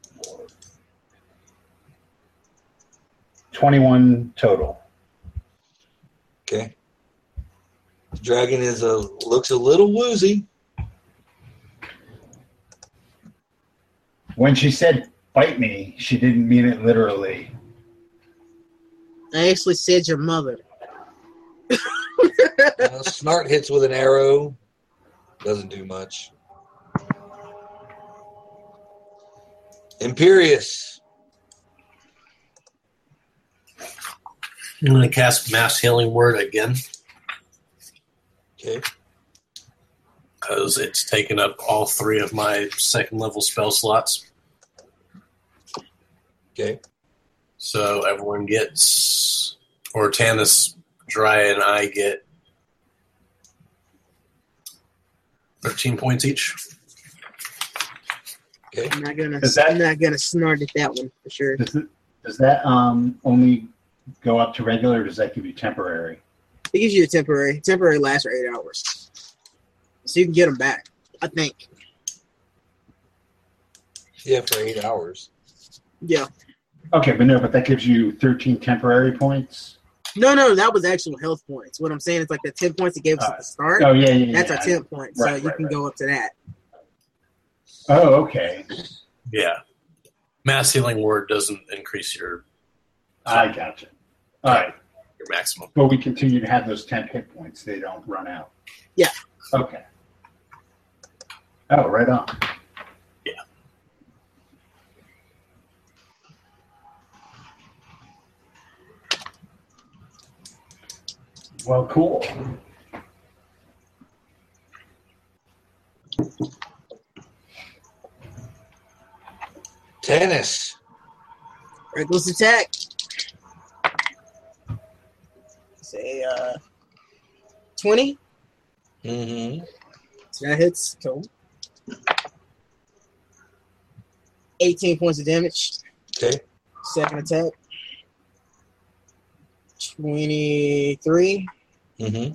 21 total. Okay. The dragon is a looks a little woozy. When she said bite me, she didn't mean it literally. I actually said your mother. Uh, Snart hits with an arrow. Doesn't do much. Imperious. I'm going to cast Mass Healing Word again Okay. because it's taken up all three of my second level spell slots. Okay. So everyone gets, or Tannis, Dry, and I get 13 points each. I'm not gonna. Is that- I'm not gonna snort at that one for sure. Does, it, does that um only go up to regular, or does that give you temporary? It gives you a temporary. Temporary lasts for eight hours, so you can get them back. I think. Yeah, for eight hours. Yeah. Okay, but no, but that gives you 13 temporary points. No, no, that was actual health points. What I'm saying is like the ten points it gave us at the start. Oh yeah, yeah, yeah. that's our ten points, so Right, you right, can right. go up to that. Oh, okay. Yeah. Mass healing word doesn't increase your I gotcha. All right, your maximum. but we continue to have those 10 hit points. They don't run out. Yeah. Okay. Oh, right on. Well, cool. Tanis. Reckless attack. Say uh twenty. Mm-hmm. So that hits. Cool. 18 points of damage. Okay. Second attack. 23. Mm-hmm.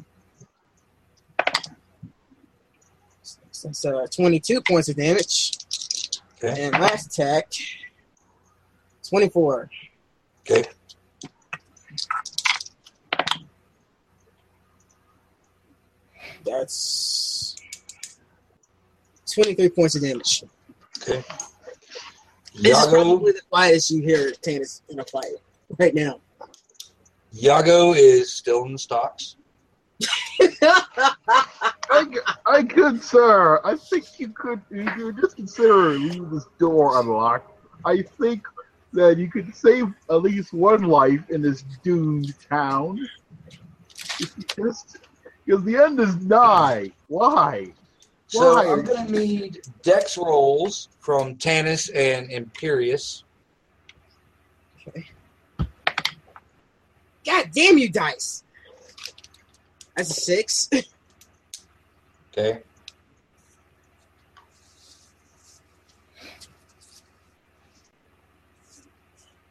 That's uh, 22 points of damage. Okay. And last attack. 24. Okay. That's 23 points of damage. Okay. This is probably the quietest you hear Tannis in a fight right now. Yago is still in the stocks. I, I could, sir. I think you could. You could just consider leaving this door unlocked. I think that you could save at least one life in this doomed town. Just because the end is nigh. Why? So Why? I'm going to need dex rolls from Tanis and Imperius. God damn you, dice. That's a six. Okay.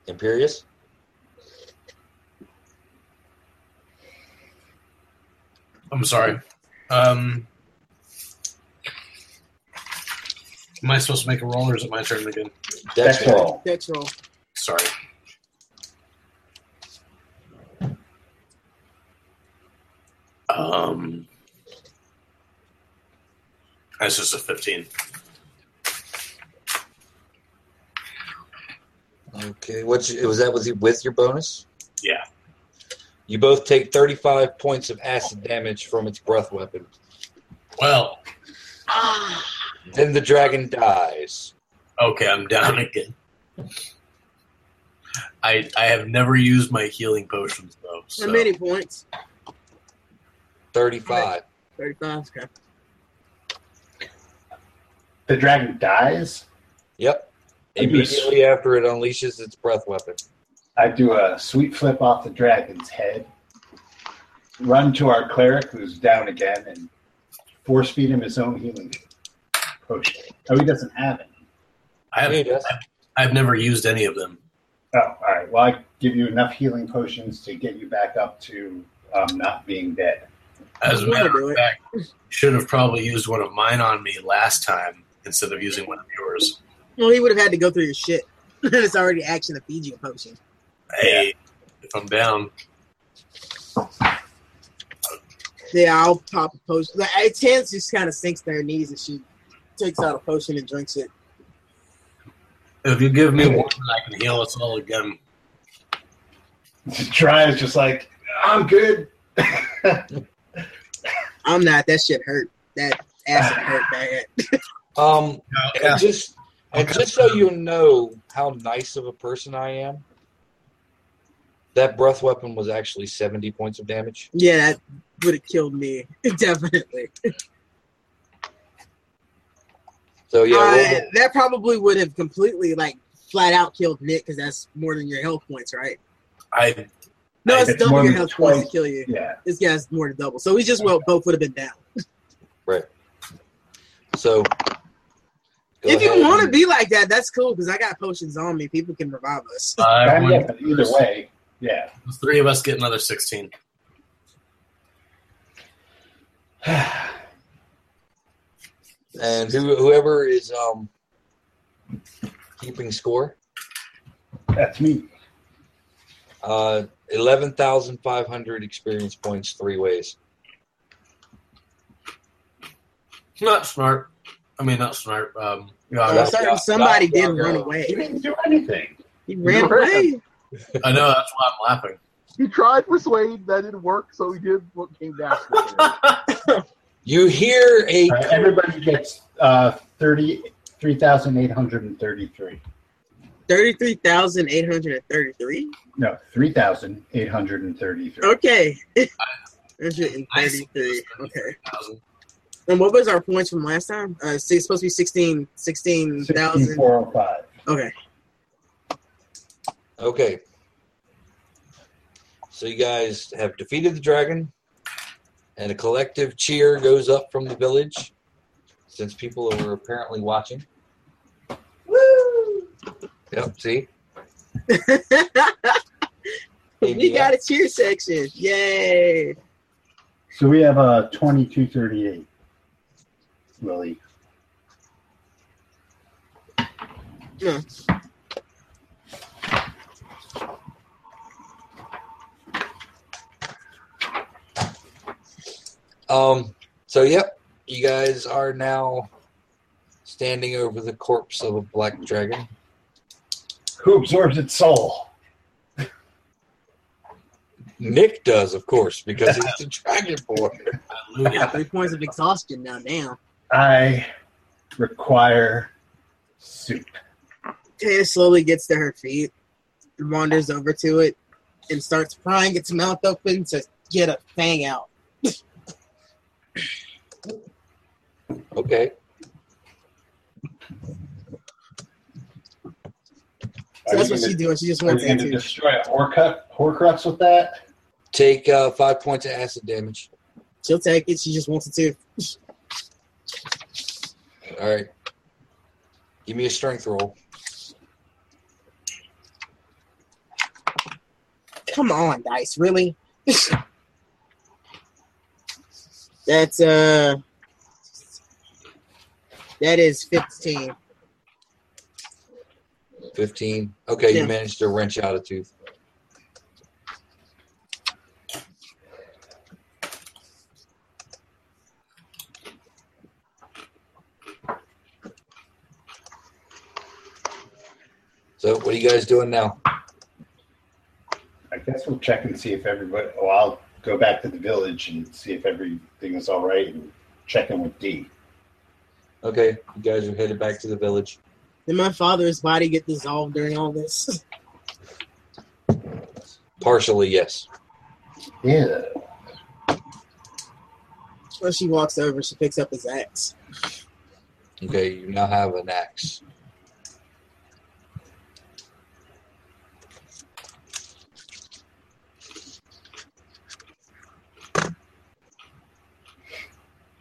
Imperius. I'm sorry. Um, am I supposed to make a roll, or is it my turn again? Dex Dex roll. roll. Dex roll. Sorry. Um, that's just a 15. Okay. What's was that? Was he with your bonus? Yeah. You both take 35 points of acid damage from its breath weapon. Well. Then the dragon dies. okay, I'm down again. I I have never used my healing potions though. So. How many points? 35. 35. Okay. The dragon dies. Yep. That'd Immediately after it unleashes its breath weapon. I do a sweet flip off the dragon's head, run to our cleric who's down again, and force feed him his own healing potion. Oh, he doesn't have any. I have He does. I've never used any of them. Oh, all right. Well, I give you enough healing potions to get you back up to um, not being dead. As a I'm gonna matter of fact, should have probably used one of mine on me last time instead of using one of yours. Well, he would have had to go through your shit. it's already action to feed you a potion. Hey, if I'm down, Yeah, I'll pop a potion. Like, I- Chance just kind of sinks to her knees and she takes out a potion and drinks it. if you give me one, I can heal us all again. Try is just like, I'm good. I'm not. That shit hurt. That acid hurt bad. Um, Yeah. and just and just so you know how nice of a person I am, that breath weapon was actually 70 points of damage. Yeah, that would have killed me. Definitely. So yeah, Uh, we'll- that probably would have completely, like, flat out killed Nick because that's more than your health points, right? I No, it's, It's double more your than health points to kill you. Yeah. This guy's more than double. So we just well both would have been down. Right. So if you want to be like that, that's cool because I got potions on me. People can revive us. I Yeah, either way, Yeah. The three of us get another 16. And who, whoever is um keeping score, That's me. uh, eleven thousand five hundred experience points three ways. Not smart. I mean, not smart. Um, yeah, Yeah, certain- yeah, somebody yeah, did yeah. run away. He didn't do anything. He ran You away. I know that's why I'm laughing. He tried persuade, that didn't work, so he did what came down. You hear a All right, everybody gets uh, 33,833. Thirty-three thousand eight hundred and thirty-three. No, 3,833. Okay. Hundred and thirty-three. Okay. And what was our points from last time? Uh, it's supposed to be 16 16,000. 16,405. Okay. Okay. So you guys have defeated the dragon, and a collective cheer goes up from the village, since people are apparently watching. Woo! Yep. See. we got a cheer section. Yay. So we have a 2238. Willie. Yeah. Um. So yep, you guys are now standing over the corpse of a black dragon. Who absorbs its soul? Nick does, of course, because he's the dragon boy. Hallelujah. Three points of exhaustion now. Damn. I require soup. Taya slowly gets to her feet, wanders over to it, and starts prying its mouth open to get a fang out. Okay. So that's what she's doing. She just Are wants going to to. destroy a Horcrux, Horcrux with that? Take uh, five points of acid damage. She'll take it. She just wants it to. All right. Give me a strength roll. Come on, dice. Really? That's uh. That is fifteen. 15. Okay, Yeah. you managed to wrench out a tooth. So, what are you guys doing now? I guess we'll check and see if everybody. Oh, I'll go back to the village and see if everything is all right and check in with D. Okay, you guys are headed back to the village. Did my father's body get dissolved during all this? Partially, yes. Yeah. When she walks over, she picks up his axe. Okay, you now have an axe.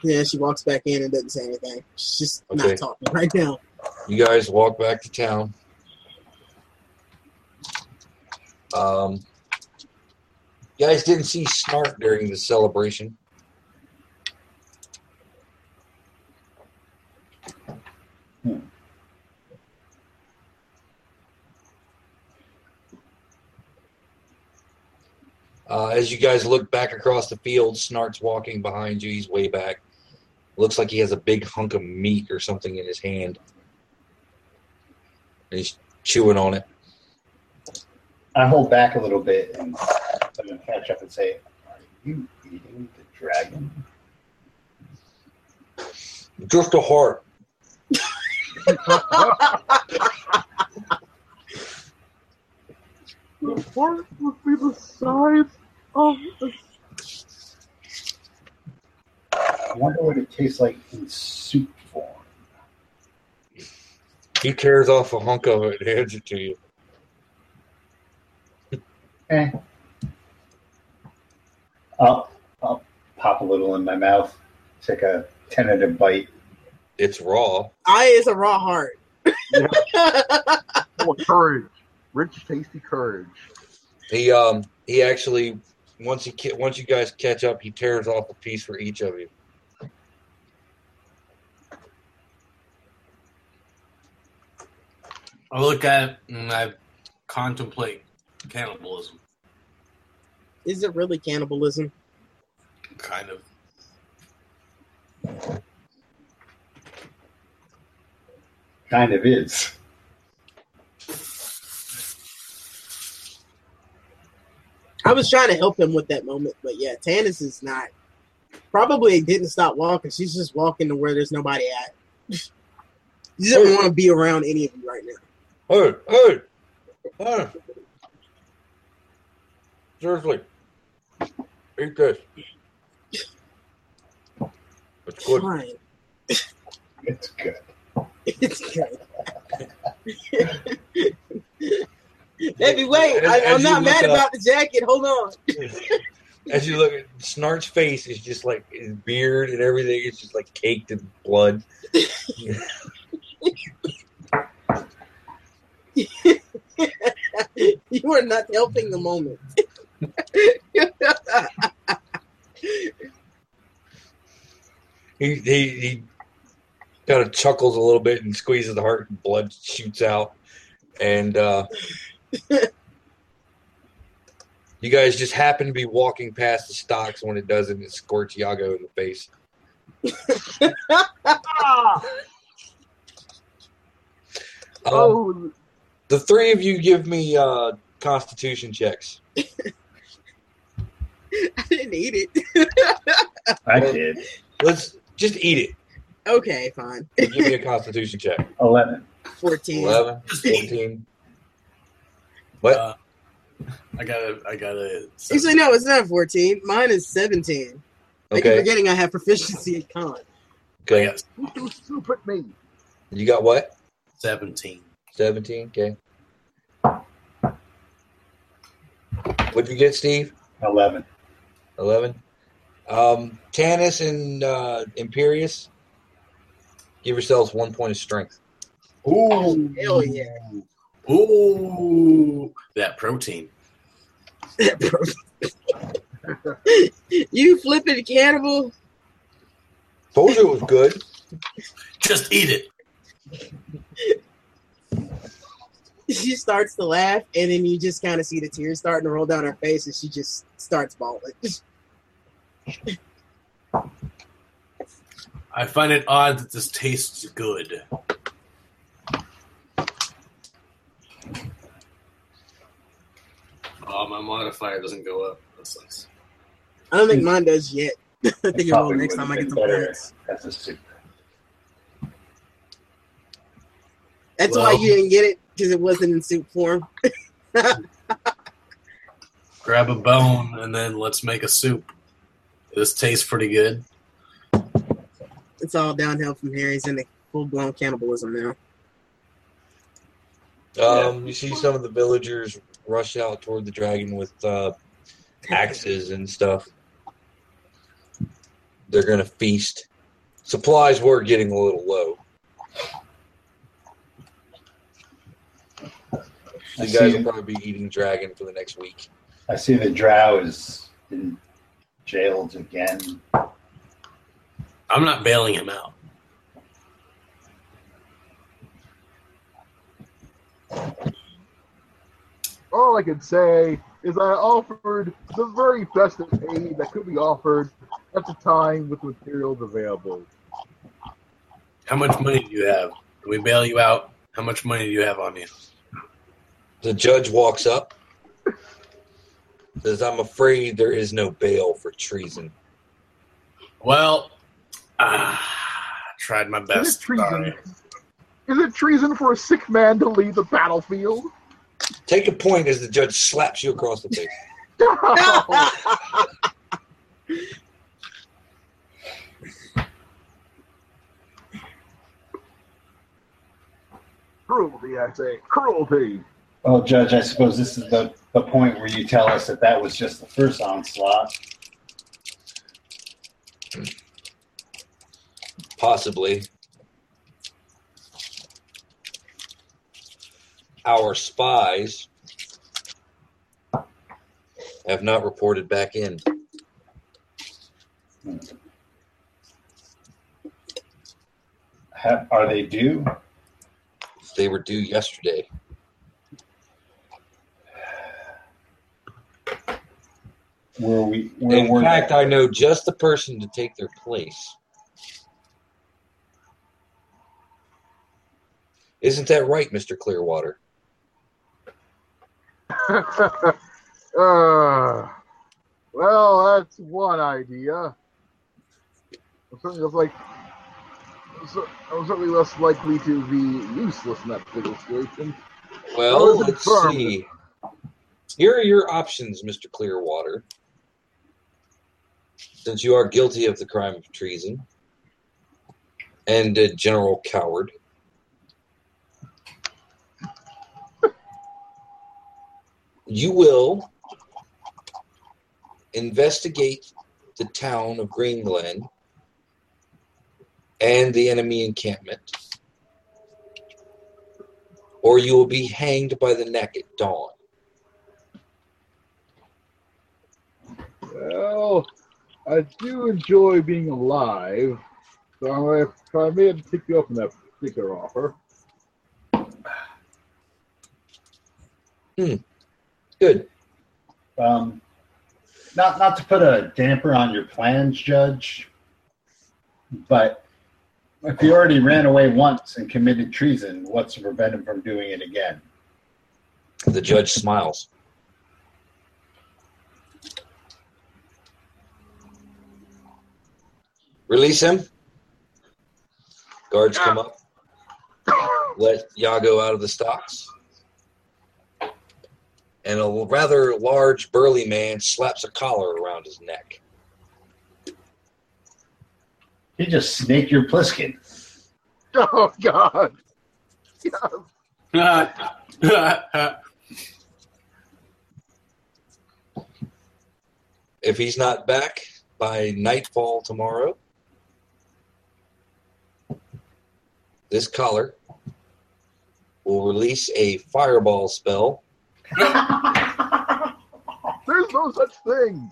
Yeah, she walks back in and doesn't say anything. She's just Okay. not talking right now. You guys walk back to town. Um, you guys didn't see Snart during the celebration. Uh, as you guys look back across the field, Snart's walking behind you. He's way back. Looks like he has a big hunk of meat or something in his hand. And he's chewing on it. I hold back a little bit and I'm going to catch up and say, Are you eating the dragon? Just a heart. The heart would be the size of a I wonder what it tastes like in soup form. He tears off a hunk of it and hands it to you. Eh. I'll, I'll pop a little in my mouth, take a tentative bite. It's raw. I is a raw heart. full of courage. Rich, tasty courage. He um he actually once he once you guys catch up, he tears off a piece for each of you. I look at it and I contemplate cannibalism, Is it really cannibalism? kind of. Kind of is. I was trying to help him with that moment, but yeah, Tanis is not. Probably didn't stop walking. She's just walking to where there's nobody at. she doesn't want to be around any of you right now. Hey, hey, hey. Seriously, eat this. It's good. Fine. It's good. It's good. Baby, wait. I, As- I'm not mad up- about the jacket. Hold on. As you look at Snart's face, is just like his beard and everything is just like caked in blood. you are not helping the moment. He he, he kind of chuckles a little bit and squeezes the heart, and blood shoots out. And uh, you guys just happen to be walking past the stocks when it does, and it squirts Yago in the face. Um, Oh, the three of you give me uh, Constitution checks. I didn't eat it. I did. Let's just eat it. okay, fine. Give me a Constitution check. 11. 14. 11, 14. What? Uh, I gotta, I gotta. Actually, no, it's not 14. Mine is 17. I keep Okay. forgetting I have proficiency in con. I Okay. got you threw me. You got what? seventeen. 17. Okay. What'd you get, Steve? 11. 11. Um, Tanis and uh, Imperius, give yourselves one point of strength. Ooh. Hell yeah. Ooh, that protein. you flipping cannibal? Told you it was good. Just eat it. She starts to laugh, and then you just kind of see the tears starting to roll down her face, and she just starts bawling. I find it odd that this tastes good. Oh, my modifier doesn't go up. That sucks. I don't think mine does yet. I think it will next time I get been some better points. As a soup. That's why you didn't get it because it wasn't in soup form. Grab a bone and then let's make a soup. This tastes pretty good. It's all downhill from here. He's into full blown cannibalism now. Um, You see some of the villagers rush out toward the dragon with uh, axes and stuff. They're going to feast. Supplies were getting a little low. I You guys will probably be eating dragon for the next week. I see that drow is in jailed again. I'm not bailing him out. All I can say is I offered the very best of aid that could be offered at the time with materials available. How much money do you have? Can we bail you out? How much money do you have on you? The judge walks up, says, I'm afraid there is no bail for treason. Well, ah, tried my best. Is best. it treason? Is it treason for a sick man to leave the battlefield? Take a point as the judge slaps you across the face. Cruelty, I say. Cruelty. Well, Judge, I suppose this is the, the point where you tell us that that was just the first onslaught. Possibly. Our spies have not reported back in. Have, are they due? They were due yesterday. Where we? Where In were fact, they? I know just the person to take their place. Isn't that right, Mr. Clearwater? uh, well, that's one idea. I'm certainly less like. so- I'm certainly less likely to be useless in that particular situation. Well, How is it let's see. Here are your options, Mr. Clearwater. Since you are guilty of the crime of treason and a general coward, you will investigate the town of Green Glen and the enemy encampment or you will be hanged by the neck at dawn. Well, I do enjoy being alive, so if I may have to take you up on that particular offer. Good. Um, not not to put a damper on your plans, Judge, but if he already ran away once and committed treason, what's to prevent him from doing it again? The judge smiles. Release him. Guards come up. Let Yago out of the stocks. And a rather large, burly man slaps a collar around his neck. He just snake your Plissken. Oh God! Yes. If he's not back by nightfall tomorrow, this collar will release a fireball spell. There's no such thing.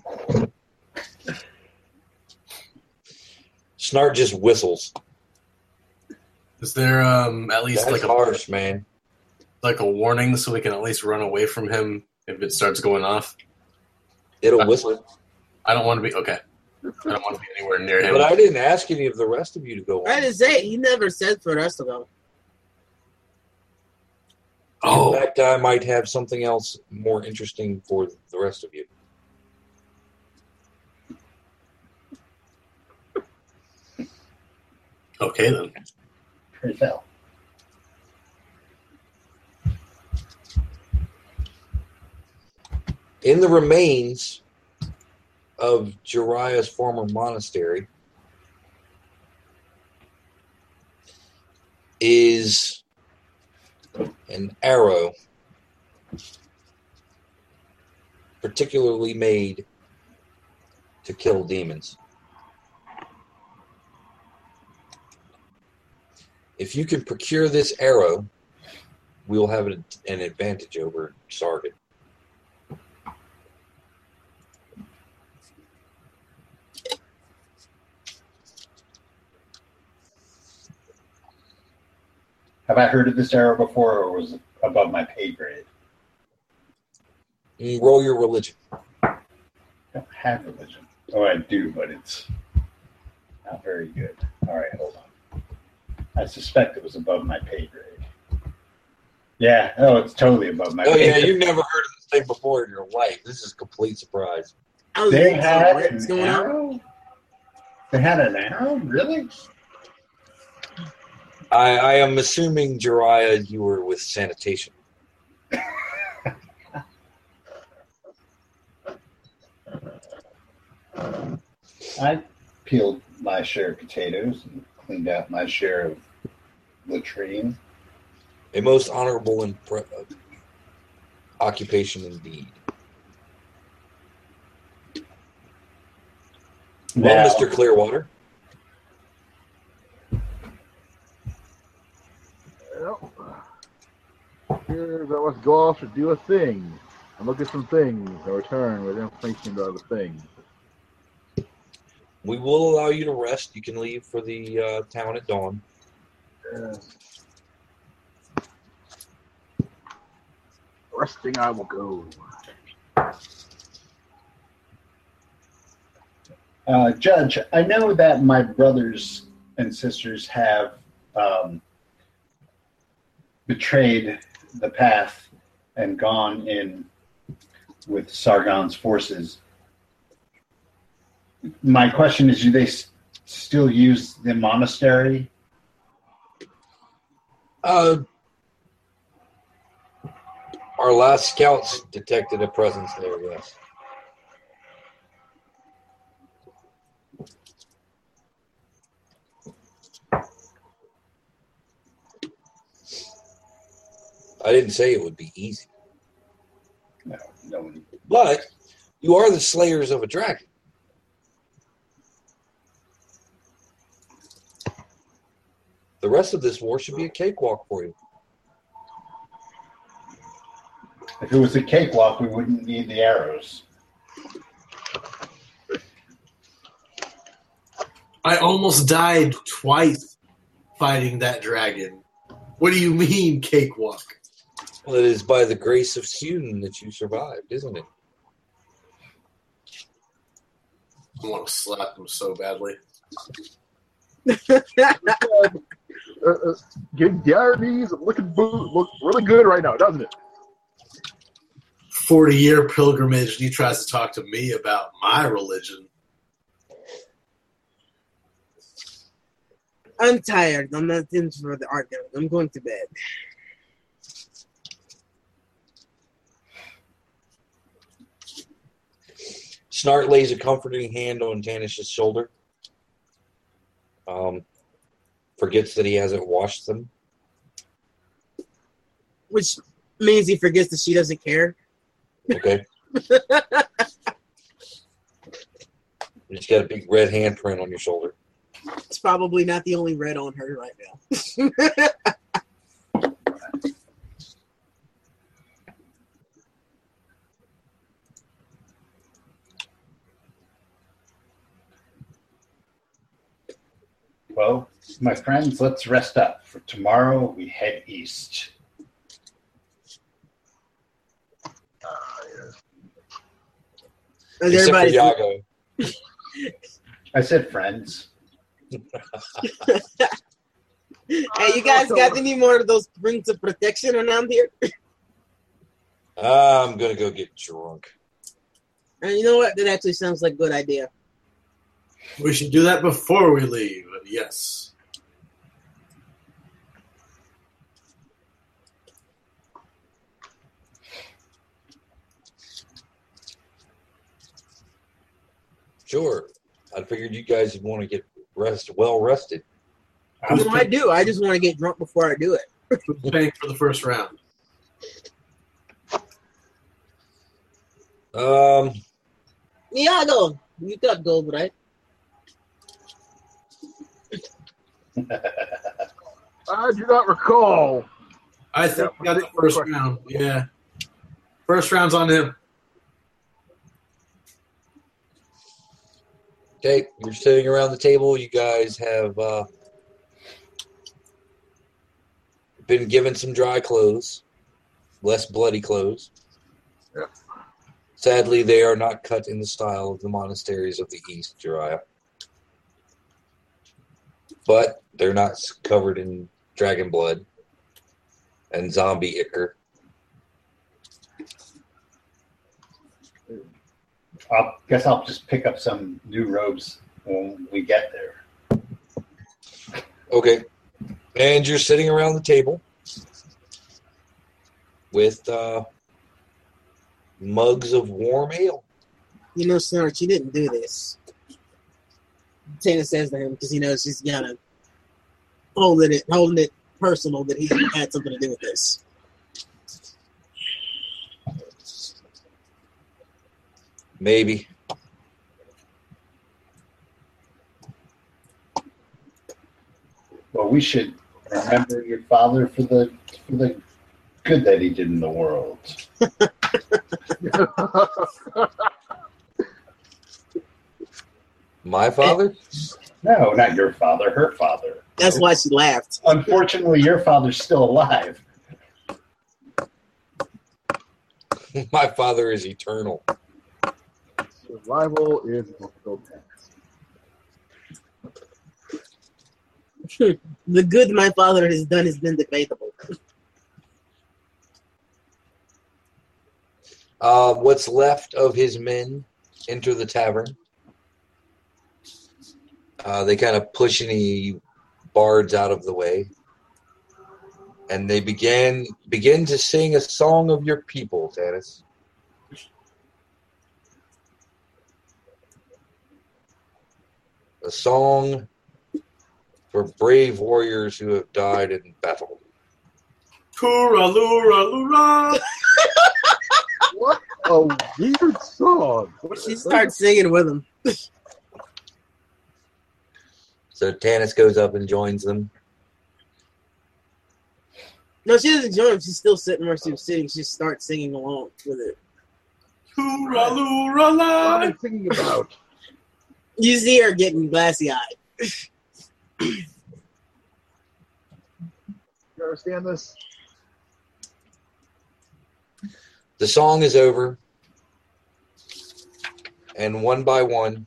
Snart just whistles. Is there um at least That's like a harsh, man. like a warning so we can at least run away from him if it starts going off? It'll whistle. I don't want to be okay. I don't want to be anywhere near him. But I didn't ask any of the rest of you to go I on. didn't say he never said for us to go. In oh, fact, I might have something else more interesting for the rest of you. okay then. Pretty fell. In the remains of Jeriah's former monastery is an arrow particularly made to kill demons. If you can procure this arrow, we will have an, an advantage over Sargon. Have I heard of this arrow before, or was it above my pay grade? Roll your religion. I don't have religion. Oh, I do, but it's not very good. All right, hold on. I suspect it was above my pay grade. Yeah. Oh, it's totally above my. Oh pay yeah, grade. you've never heard of this thing before in your life. This is a complete surprise. I was They like, had what's an going on? arrow. They had an arrow, really? I, I am assuming Jeriah, you were with sanitation. I peeled my share of potatoes and cleaned out my share of latrine. A most honorable and pre- uh, occupation indeed. Well, Now- Mr. Clearwater, Well, here's I must go off to do a thing. and look at some things and return with information about the thing. We will allow you to rest. You can leave for the uh, town at dawn. Uh, resting, I will go. Uh, Judge, I know that my brothers and sisters have um, betrayed the path and gone in with Sargon's forces. My question is do they s- still use the monastery? Uh, our last scouts detected a presence there, yes. I didn't say it would be easy, No, no one. but you are the slayers of a dragon. The rest of this war should be a cakewalk for you. If it was a cakewalk, we wouldn't need the arrows. I almost died twice fighting that dragon. What do you mean, cakewalk? Well, it is by the grace of Huden that you survived, isn't it? I want to slap him so badly. Uh, uh, getting down and looking boot look really good right now, doesn't it? 40 year pilgrimage, and he tries to talk to me about my religion. I'm tired. I'm not in for the argument. I'm going to bed. Snart lays a comforting hand on Tanis's shoulder. Um, forgets that he hasn't washed them. Which means he forgets that she doesn't care. Okay. He's got a big red handprint on your shoulder. It's probably not the only red on her right now. Well, my friends, let's rest up. For tomorrow, we head east. And Except for Yago. I said friends. Hey, you guys got any more of those rings of protection around here? Ah, I'm gonna go get drunk. And you know what? That actually sounds like a good idea. We should do that before we leave. Yes. Sure. I figured you guys would want to get rest well rested. You know, I do. I just want to get drunk before I do it. Who's paying for the first round? Um, Iago, you got gold, right? I do not recall. I think we got the first round. Yeah. First round's on him. Okay, you're sitting around the table. You guys have uh, been given some dry clothes, less bloody clothes. Yep. Sadly, they are not cut in the style of the monasteries of the East, Uriah. But they're not covered in dragon blood and zombie ichor. I guess I'll just pick up some new robes when we get there. Okay. And you're sitting around the table with uh, mugs of warm ale. You know, Snart, you didn't do this. Tana says to him because he knows she's kind of holding it, holding it personal that he had something to do with this. Maybe. Well, we should remember your father for the for the good that he did in the world. My father? No, not your father, her father. That's why she laughed. Unfortunately, your father's still alive. My father is eternal. Survival is a difficult task. The good my father has done has been debatable. Uh, what's left of his men enter the tavern. Uh, they kind of push any bards out of the way, and they begin begin to sing a song of your people, Tanis. A song for brave warriors who have died in battle. Toora, lura, lura. What a weird song. She starts singing with him. So Tanis goes up and joins them. No, she doesn't join him. She's still sitting where she was sitting. She starts singing along with it. Toora, lura, What la. am I thinking about? You see her getting glassy eyed. You understand this? The song is over, and one by one,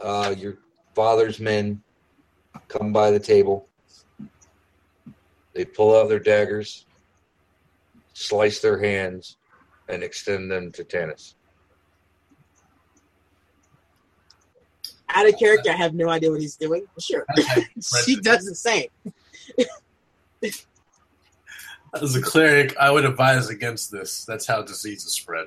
uh, your father's men come by the table. They pull out their daggers, slice their hands, and extend them to Tanis. Out of character, I have no idea what he's doing. Sure. she does the same. As a cleric, I would advise against this. That's how diseases spread.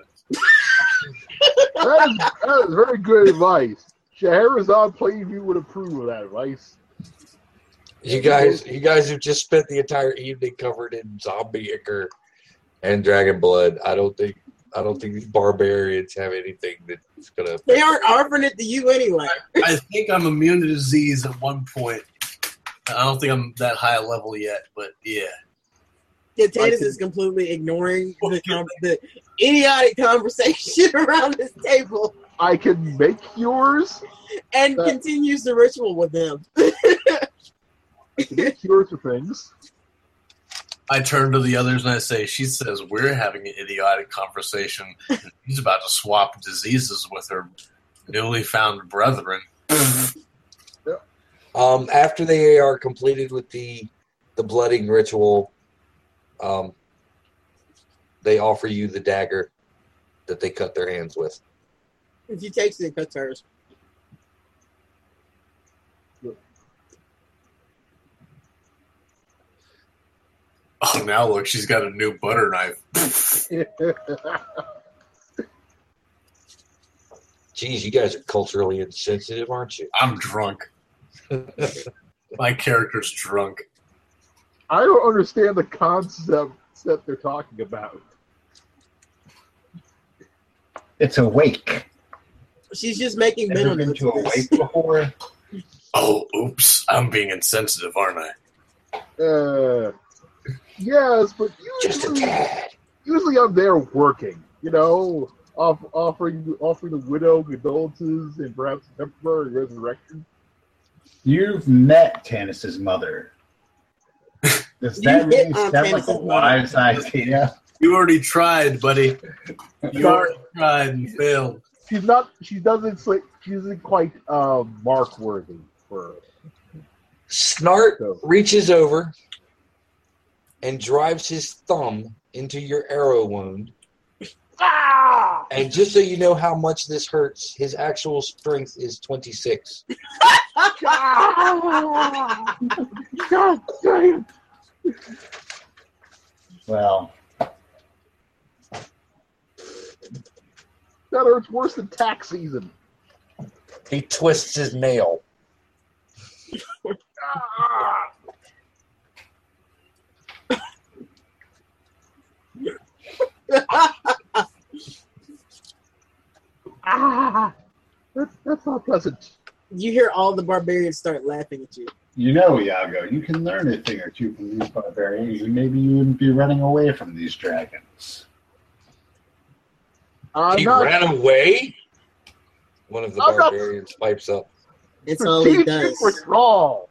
That is, that is very good advice. Scheherazade Plainview would approve of that advice. You guys, you guys have just spent the entire evening covered in zombie ichor and dragon blood. I don't think, I don't think these barbarians have anything that's gonna. They aren't offering it to you anyway. I think I'm immune to disease at one point. I don't think I'm that high a level yet, but yeah. Yeah, Tanis is completely ignoring the, com- the idiotic conversation around this table I can make yours. and continues the ritual with them. I can make cures for things. I turn to the others and I say, She says we're having an idiotic conversation. and She's about to swap diseases with her newly found brethren. Um, after they are completed with the the blooding ritual, um, they offer you the dagger that they cut their hands with. If she takes it and cuts hers. Oh, now look, she's got a new butter knife. Geez, you guys are culturally insensitive, aren't you? I'm drunk. My character's drunk. I don't understand the concept that they're talking about. It's awake. She's just making Ever mental been to a wake before? Oh, oops. I'm being insensitive, aren't I? Uh, yes, but Just a usually, tad. usually I'm there working. You know, off, offering offering the widow condolences and perhaps a temporary resurrection. You've met Tanis's mother. Does You that really hit on sound like a Tanis's mother. wise idea? You already tried, buddy. You already tried and failed. She's not. She doesn't. Like, she isn't quite uh, mark worthy for. Snart So. reaches over and drives his thumb into your arrow wound. And just so you know how much this hurts, his actual strength is 26. God damn! Well, That hurts worse than tax season. He twists his nail. Ah! Ah! That's, that's not pleasant. you hear all the barbarians start laughing at you. you know, Iago, you can learn a thing or two from these barbarians, and maybe you wouldn't be running away from these dragons. I'm he not ran away. One of the I'm not- barbarians pipes up. It's all he strategic does. withdrawal.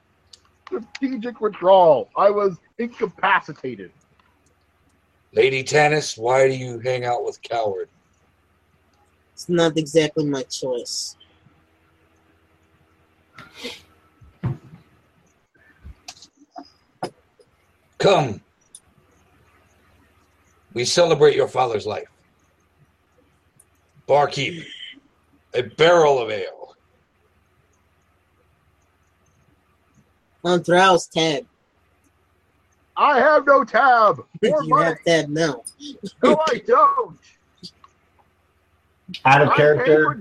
Strategic withdrawal. I was incapacitated. Lady Tanis, why do you hang out with Coward? It's not exactly my choice. Come. We celebrate your father's life. Barkeep, a barrel of ale. On Thrall's tab. I have no tab. More you money. have tab now. No, I don't. Out of I character,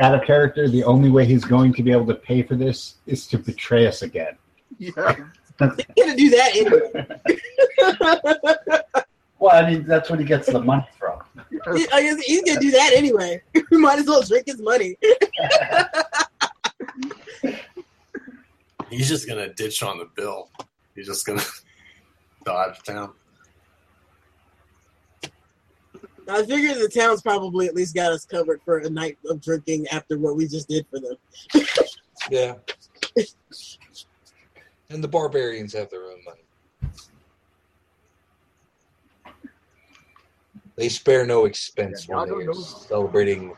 out of character, the only way he's going to be able to pay for this is to betray us again. Yeah. He's gonna do that anyway. Well, I mean, that's what he gets the money from. I guess he's gonna do that anyway. We might as well drink his money. He's just gonna ditch on the bill. He's just gonna dodge town. I figure the town's probably at least got us covered for a night of drinking after what we just did for them. Yeah. and the barbarians have their own money. They spare no expense Yeah, when they're celebrating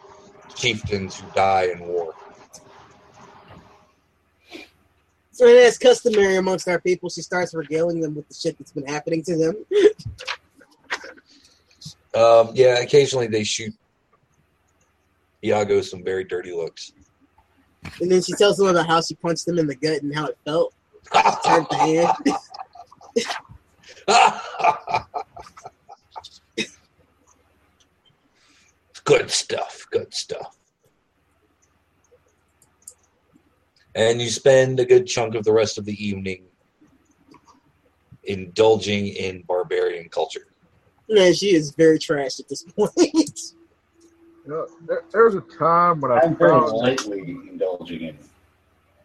chieftains who die in war. So and as customary amongst our people, she starts regaling them with the shit that's been happening to them. Um, yeah, occasionally they shoot Iago some very dirty looks. And then she tells them about how she punched them in the gut and how it felt. Turned the hand. good stuff. Good stuff. And you spend a good chunk of the rest of the evening indulging in barbarian culture. Man, she is very trash at this point. You know, there, there was a time when I I'm very found lightly indulging in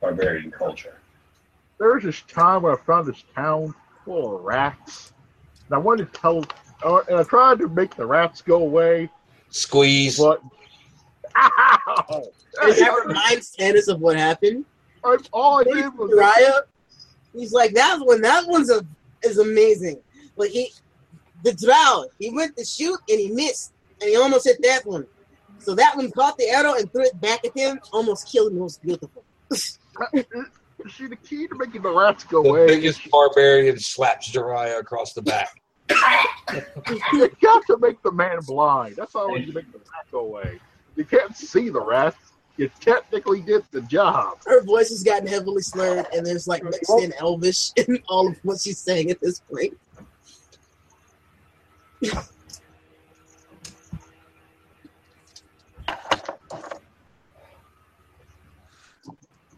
barbarian culture. there was this time when I found this town full of rats, and I wanted to tell, uh, and I tried to make the rats go away, Squeeze. but ow! and that reminds Tanis of what happened. I, all I did was Raya, he's like that one. That one's a is amazing. Like he, the drow, he went to shoot and he missed, and he almost hit that one. So that one caught the arrow and threw it back at him, almost killed him. It was beautiful. See, the key to making the rats go The away biggest barbarian slaps Jeriah across the back. you got to make the man blind. That's how you make the rat go away. You can't see the rats. You technically did the job. Her voice has gotten heavily slurred, and there's like mixed in Elvish in all of what she's saying at this point.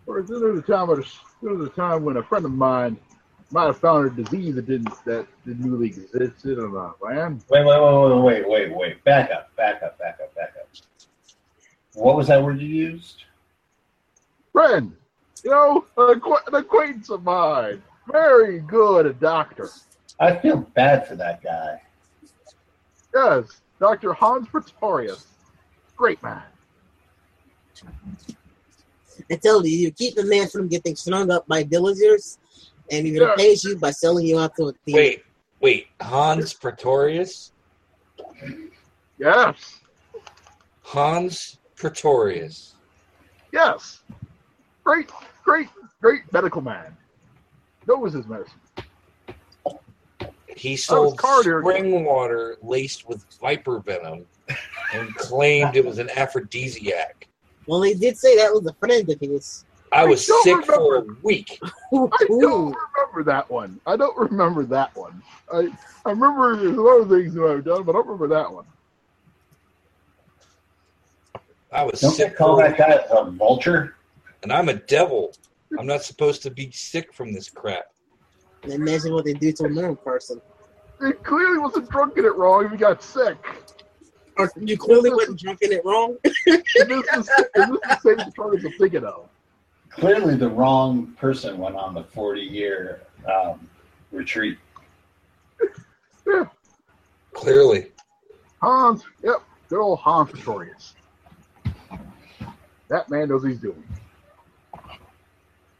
Or there was a time, there was a time when a friend of mine might have found a disease that didn't that didn't really exist in the land. Wait, wait, wait, wait, wait, wait, wait. Back up, back up, back up, back up. What was that word you used? Friend, you know, an acqu- an acquaintance of mine, very good a doctor. I feel bad for that guy. Yes, Doctor Hans Pretorius, great man. I tell you, you keep a man from getting strung up by villagers, and he repays you by selling you out to a thief. Wait, wait. Hans Pretorius? Yes, Hans Pretorius. yes, great, great, great medical man. That was his medicine. He sold Carter. spring water laced with viper venom and claimed it was an aphrodisiac. Well, he did say that was a friend of his. I was I don't sick for a week. I don't remember that one. I don't remember that one. I I remember there's a lot of things that I've done, but I don't remember that one. I was Don't they sick call for that guy a vulture? and I'm a devil. I'm not supposed to be sick from this crap. Imagine what they do to a normal person. He clearly wasn't drunk in it wrong if he got sick. Or you clearly wasn't drinking it wrong. This is, this is the same Pretorius I'm thinking of. Clearly, the wrong person went on the 40 year um, retreat. Yeah, Clearly. Hans. Yep. Good old Hans Pretorius. That man knows what he's doing.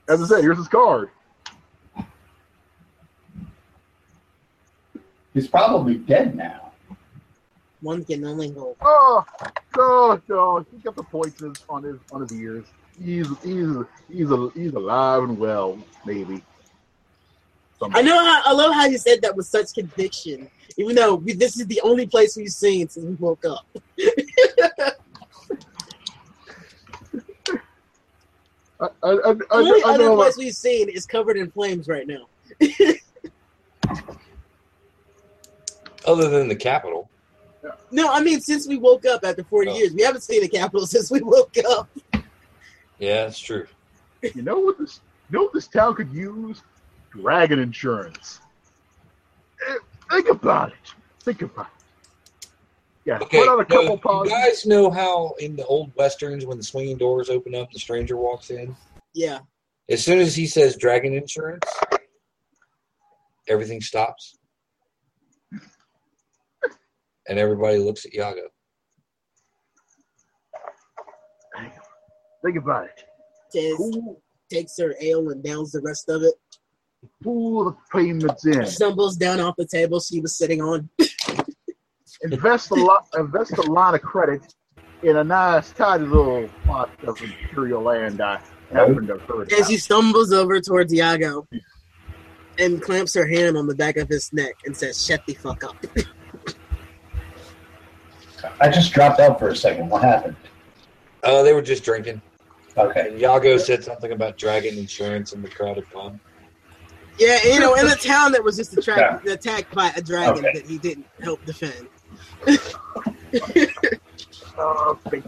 As I said, here's his card. He's probably dead now. One can only hope. Oh, no, no, he got the points in his- on his on his ears. He's he's he's a, he's alive and well, maybe. I know. How, I love how you said that with such conviction, even though we, this is the only place we've seen since we woke up. I, I, I, I, The only I other know. place we've seen is covered in flames right now. Other than the capital. No, I mean since we woke up after forty Oh. years, we haven't seen the capital since we woke up. Yeah, that's true. You know what this? You know what this town could use? Dragon insurance. Eh, Think about it. Think about it. Yeah, Okay, put out a so couple you guys know how in the old westerns when the swinging doors open up, the stranger walks in. Yeah, As soon as he says dragon insurance, everything stops, and everybody looks at Yago. Think about it. Tez Pool, takes her ale and downs the rest of it. pool the payments in. Stumbles down off the table she was sitting on. invest a lot. Invest a lot of credit in a nice, tidy little plot of imperial land. I happen to have heard And about. she stumbles over towards Iago and clamps her hand on the back of his neck and says, Shut the fuck up. I just dropped out for a second. What happened? Uh, they were just drinking, Okay. and Yago said something about dragon insurance in the crowded pub. Yeah, you know, in a town that was just attract- attacked by a dragon Okay. that he didn't help defend. Think-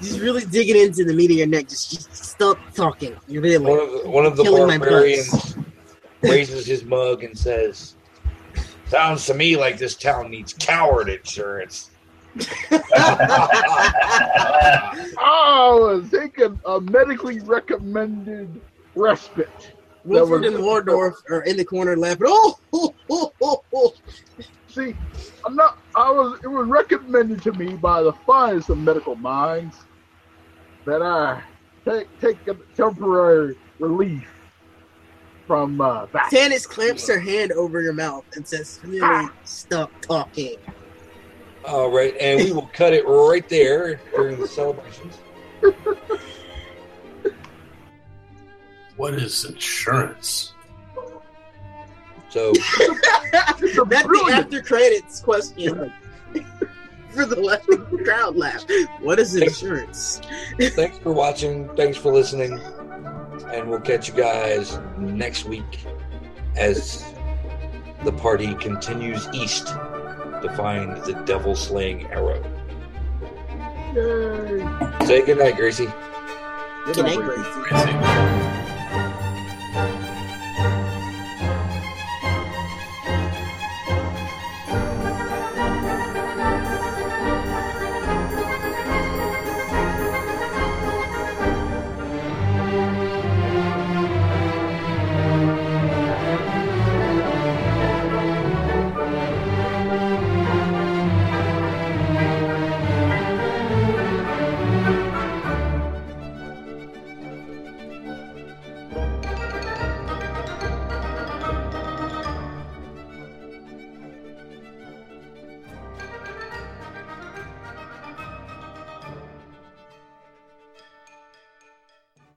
He's really digging into the meat of your neck. Just, just stop talking. You're really. One of the, one of the barbarians raises his mug and says, "Sounds to me like this town needs coward insurance." Oh, take a, a medically recommended respite. Wilford was- and Wardorf are in the corner laughing. Oh, oh, oh, oh, oh. See, I'm not. I was. It was recommended to me by the finest of medical minds that I take take a temporary relief from uh, that. Tanis clamps her hand over your mouth and says, Really, stop talking. All right, and we will cut it right there during the celebrations. What is insurance? So, It's a That's the after credits question for the left crowd laugh. What is insurance? thanks for watching. Thanks for listening, and we'll catch you guys next week as the party continues east to find the devil slaying arrow. Yay. Say goodnight, Gracie. Good Good night, night, Gracie. Gracie. Crazy.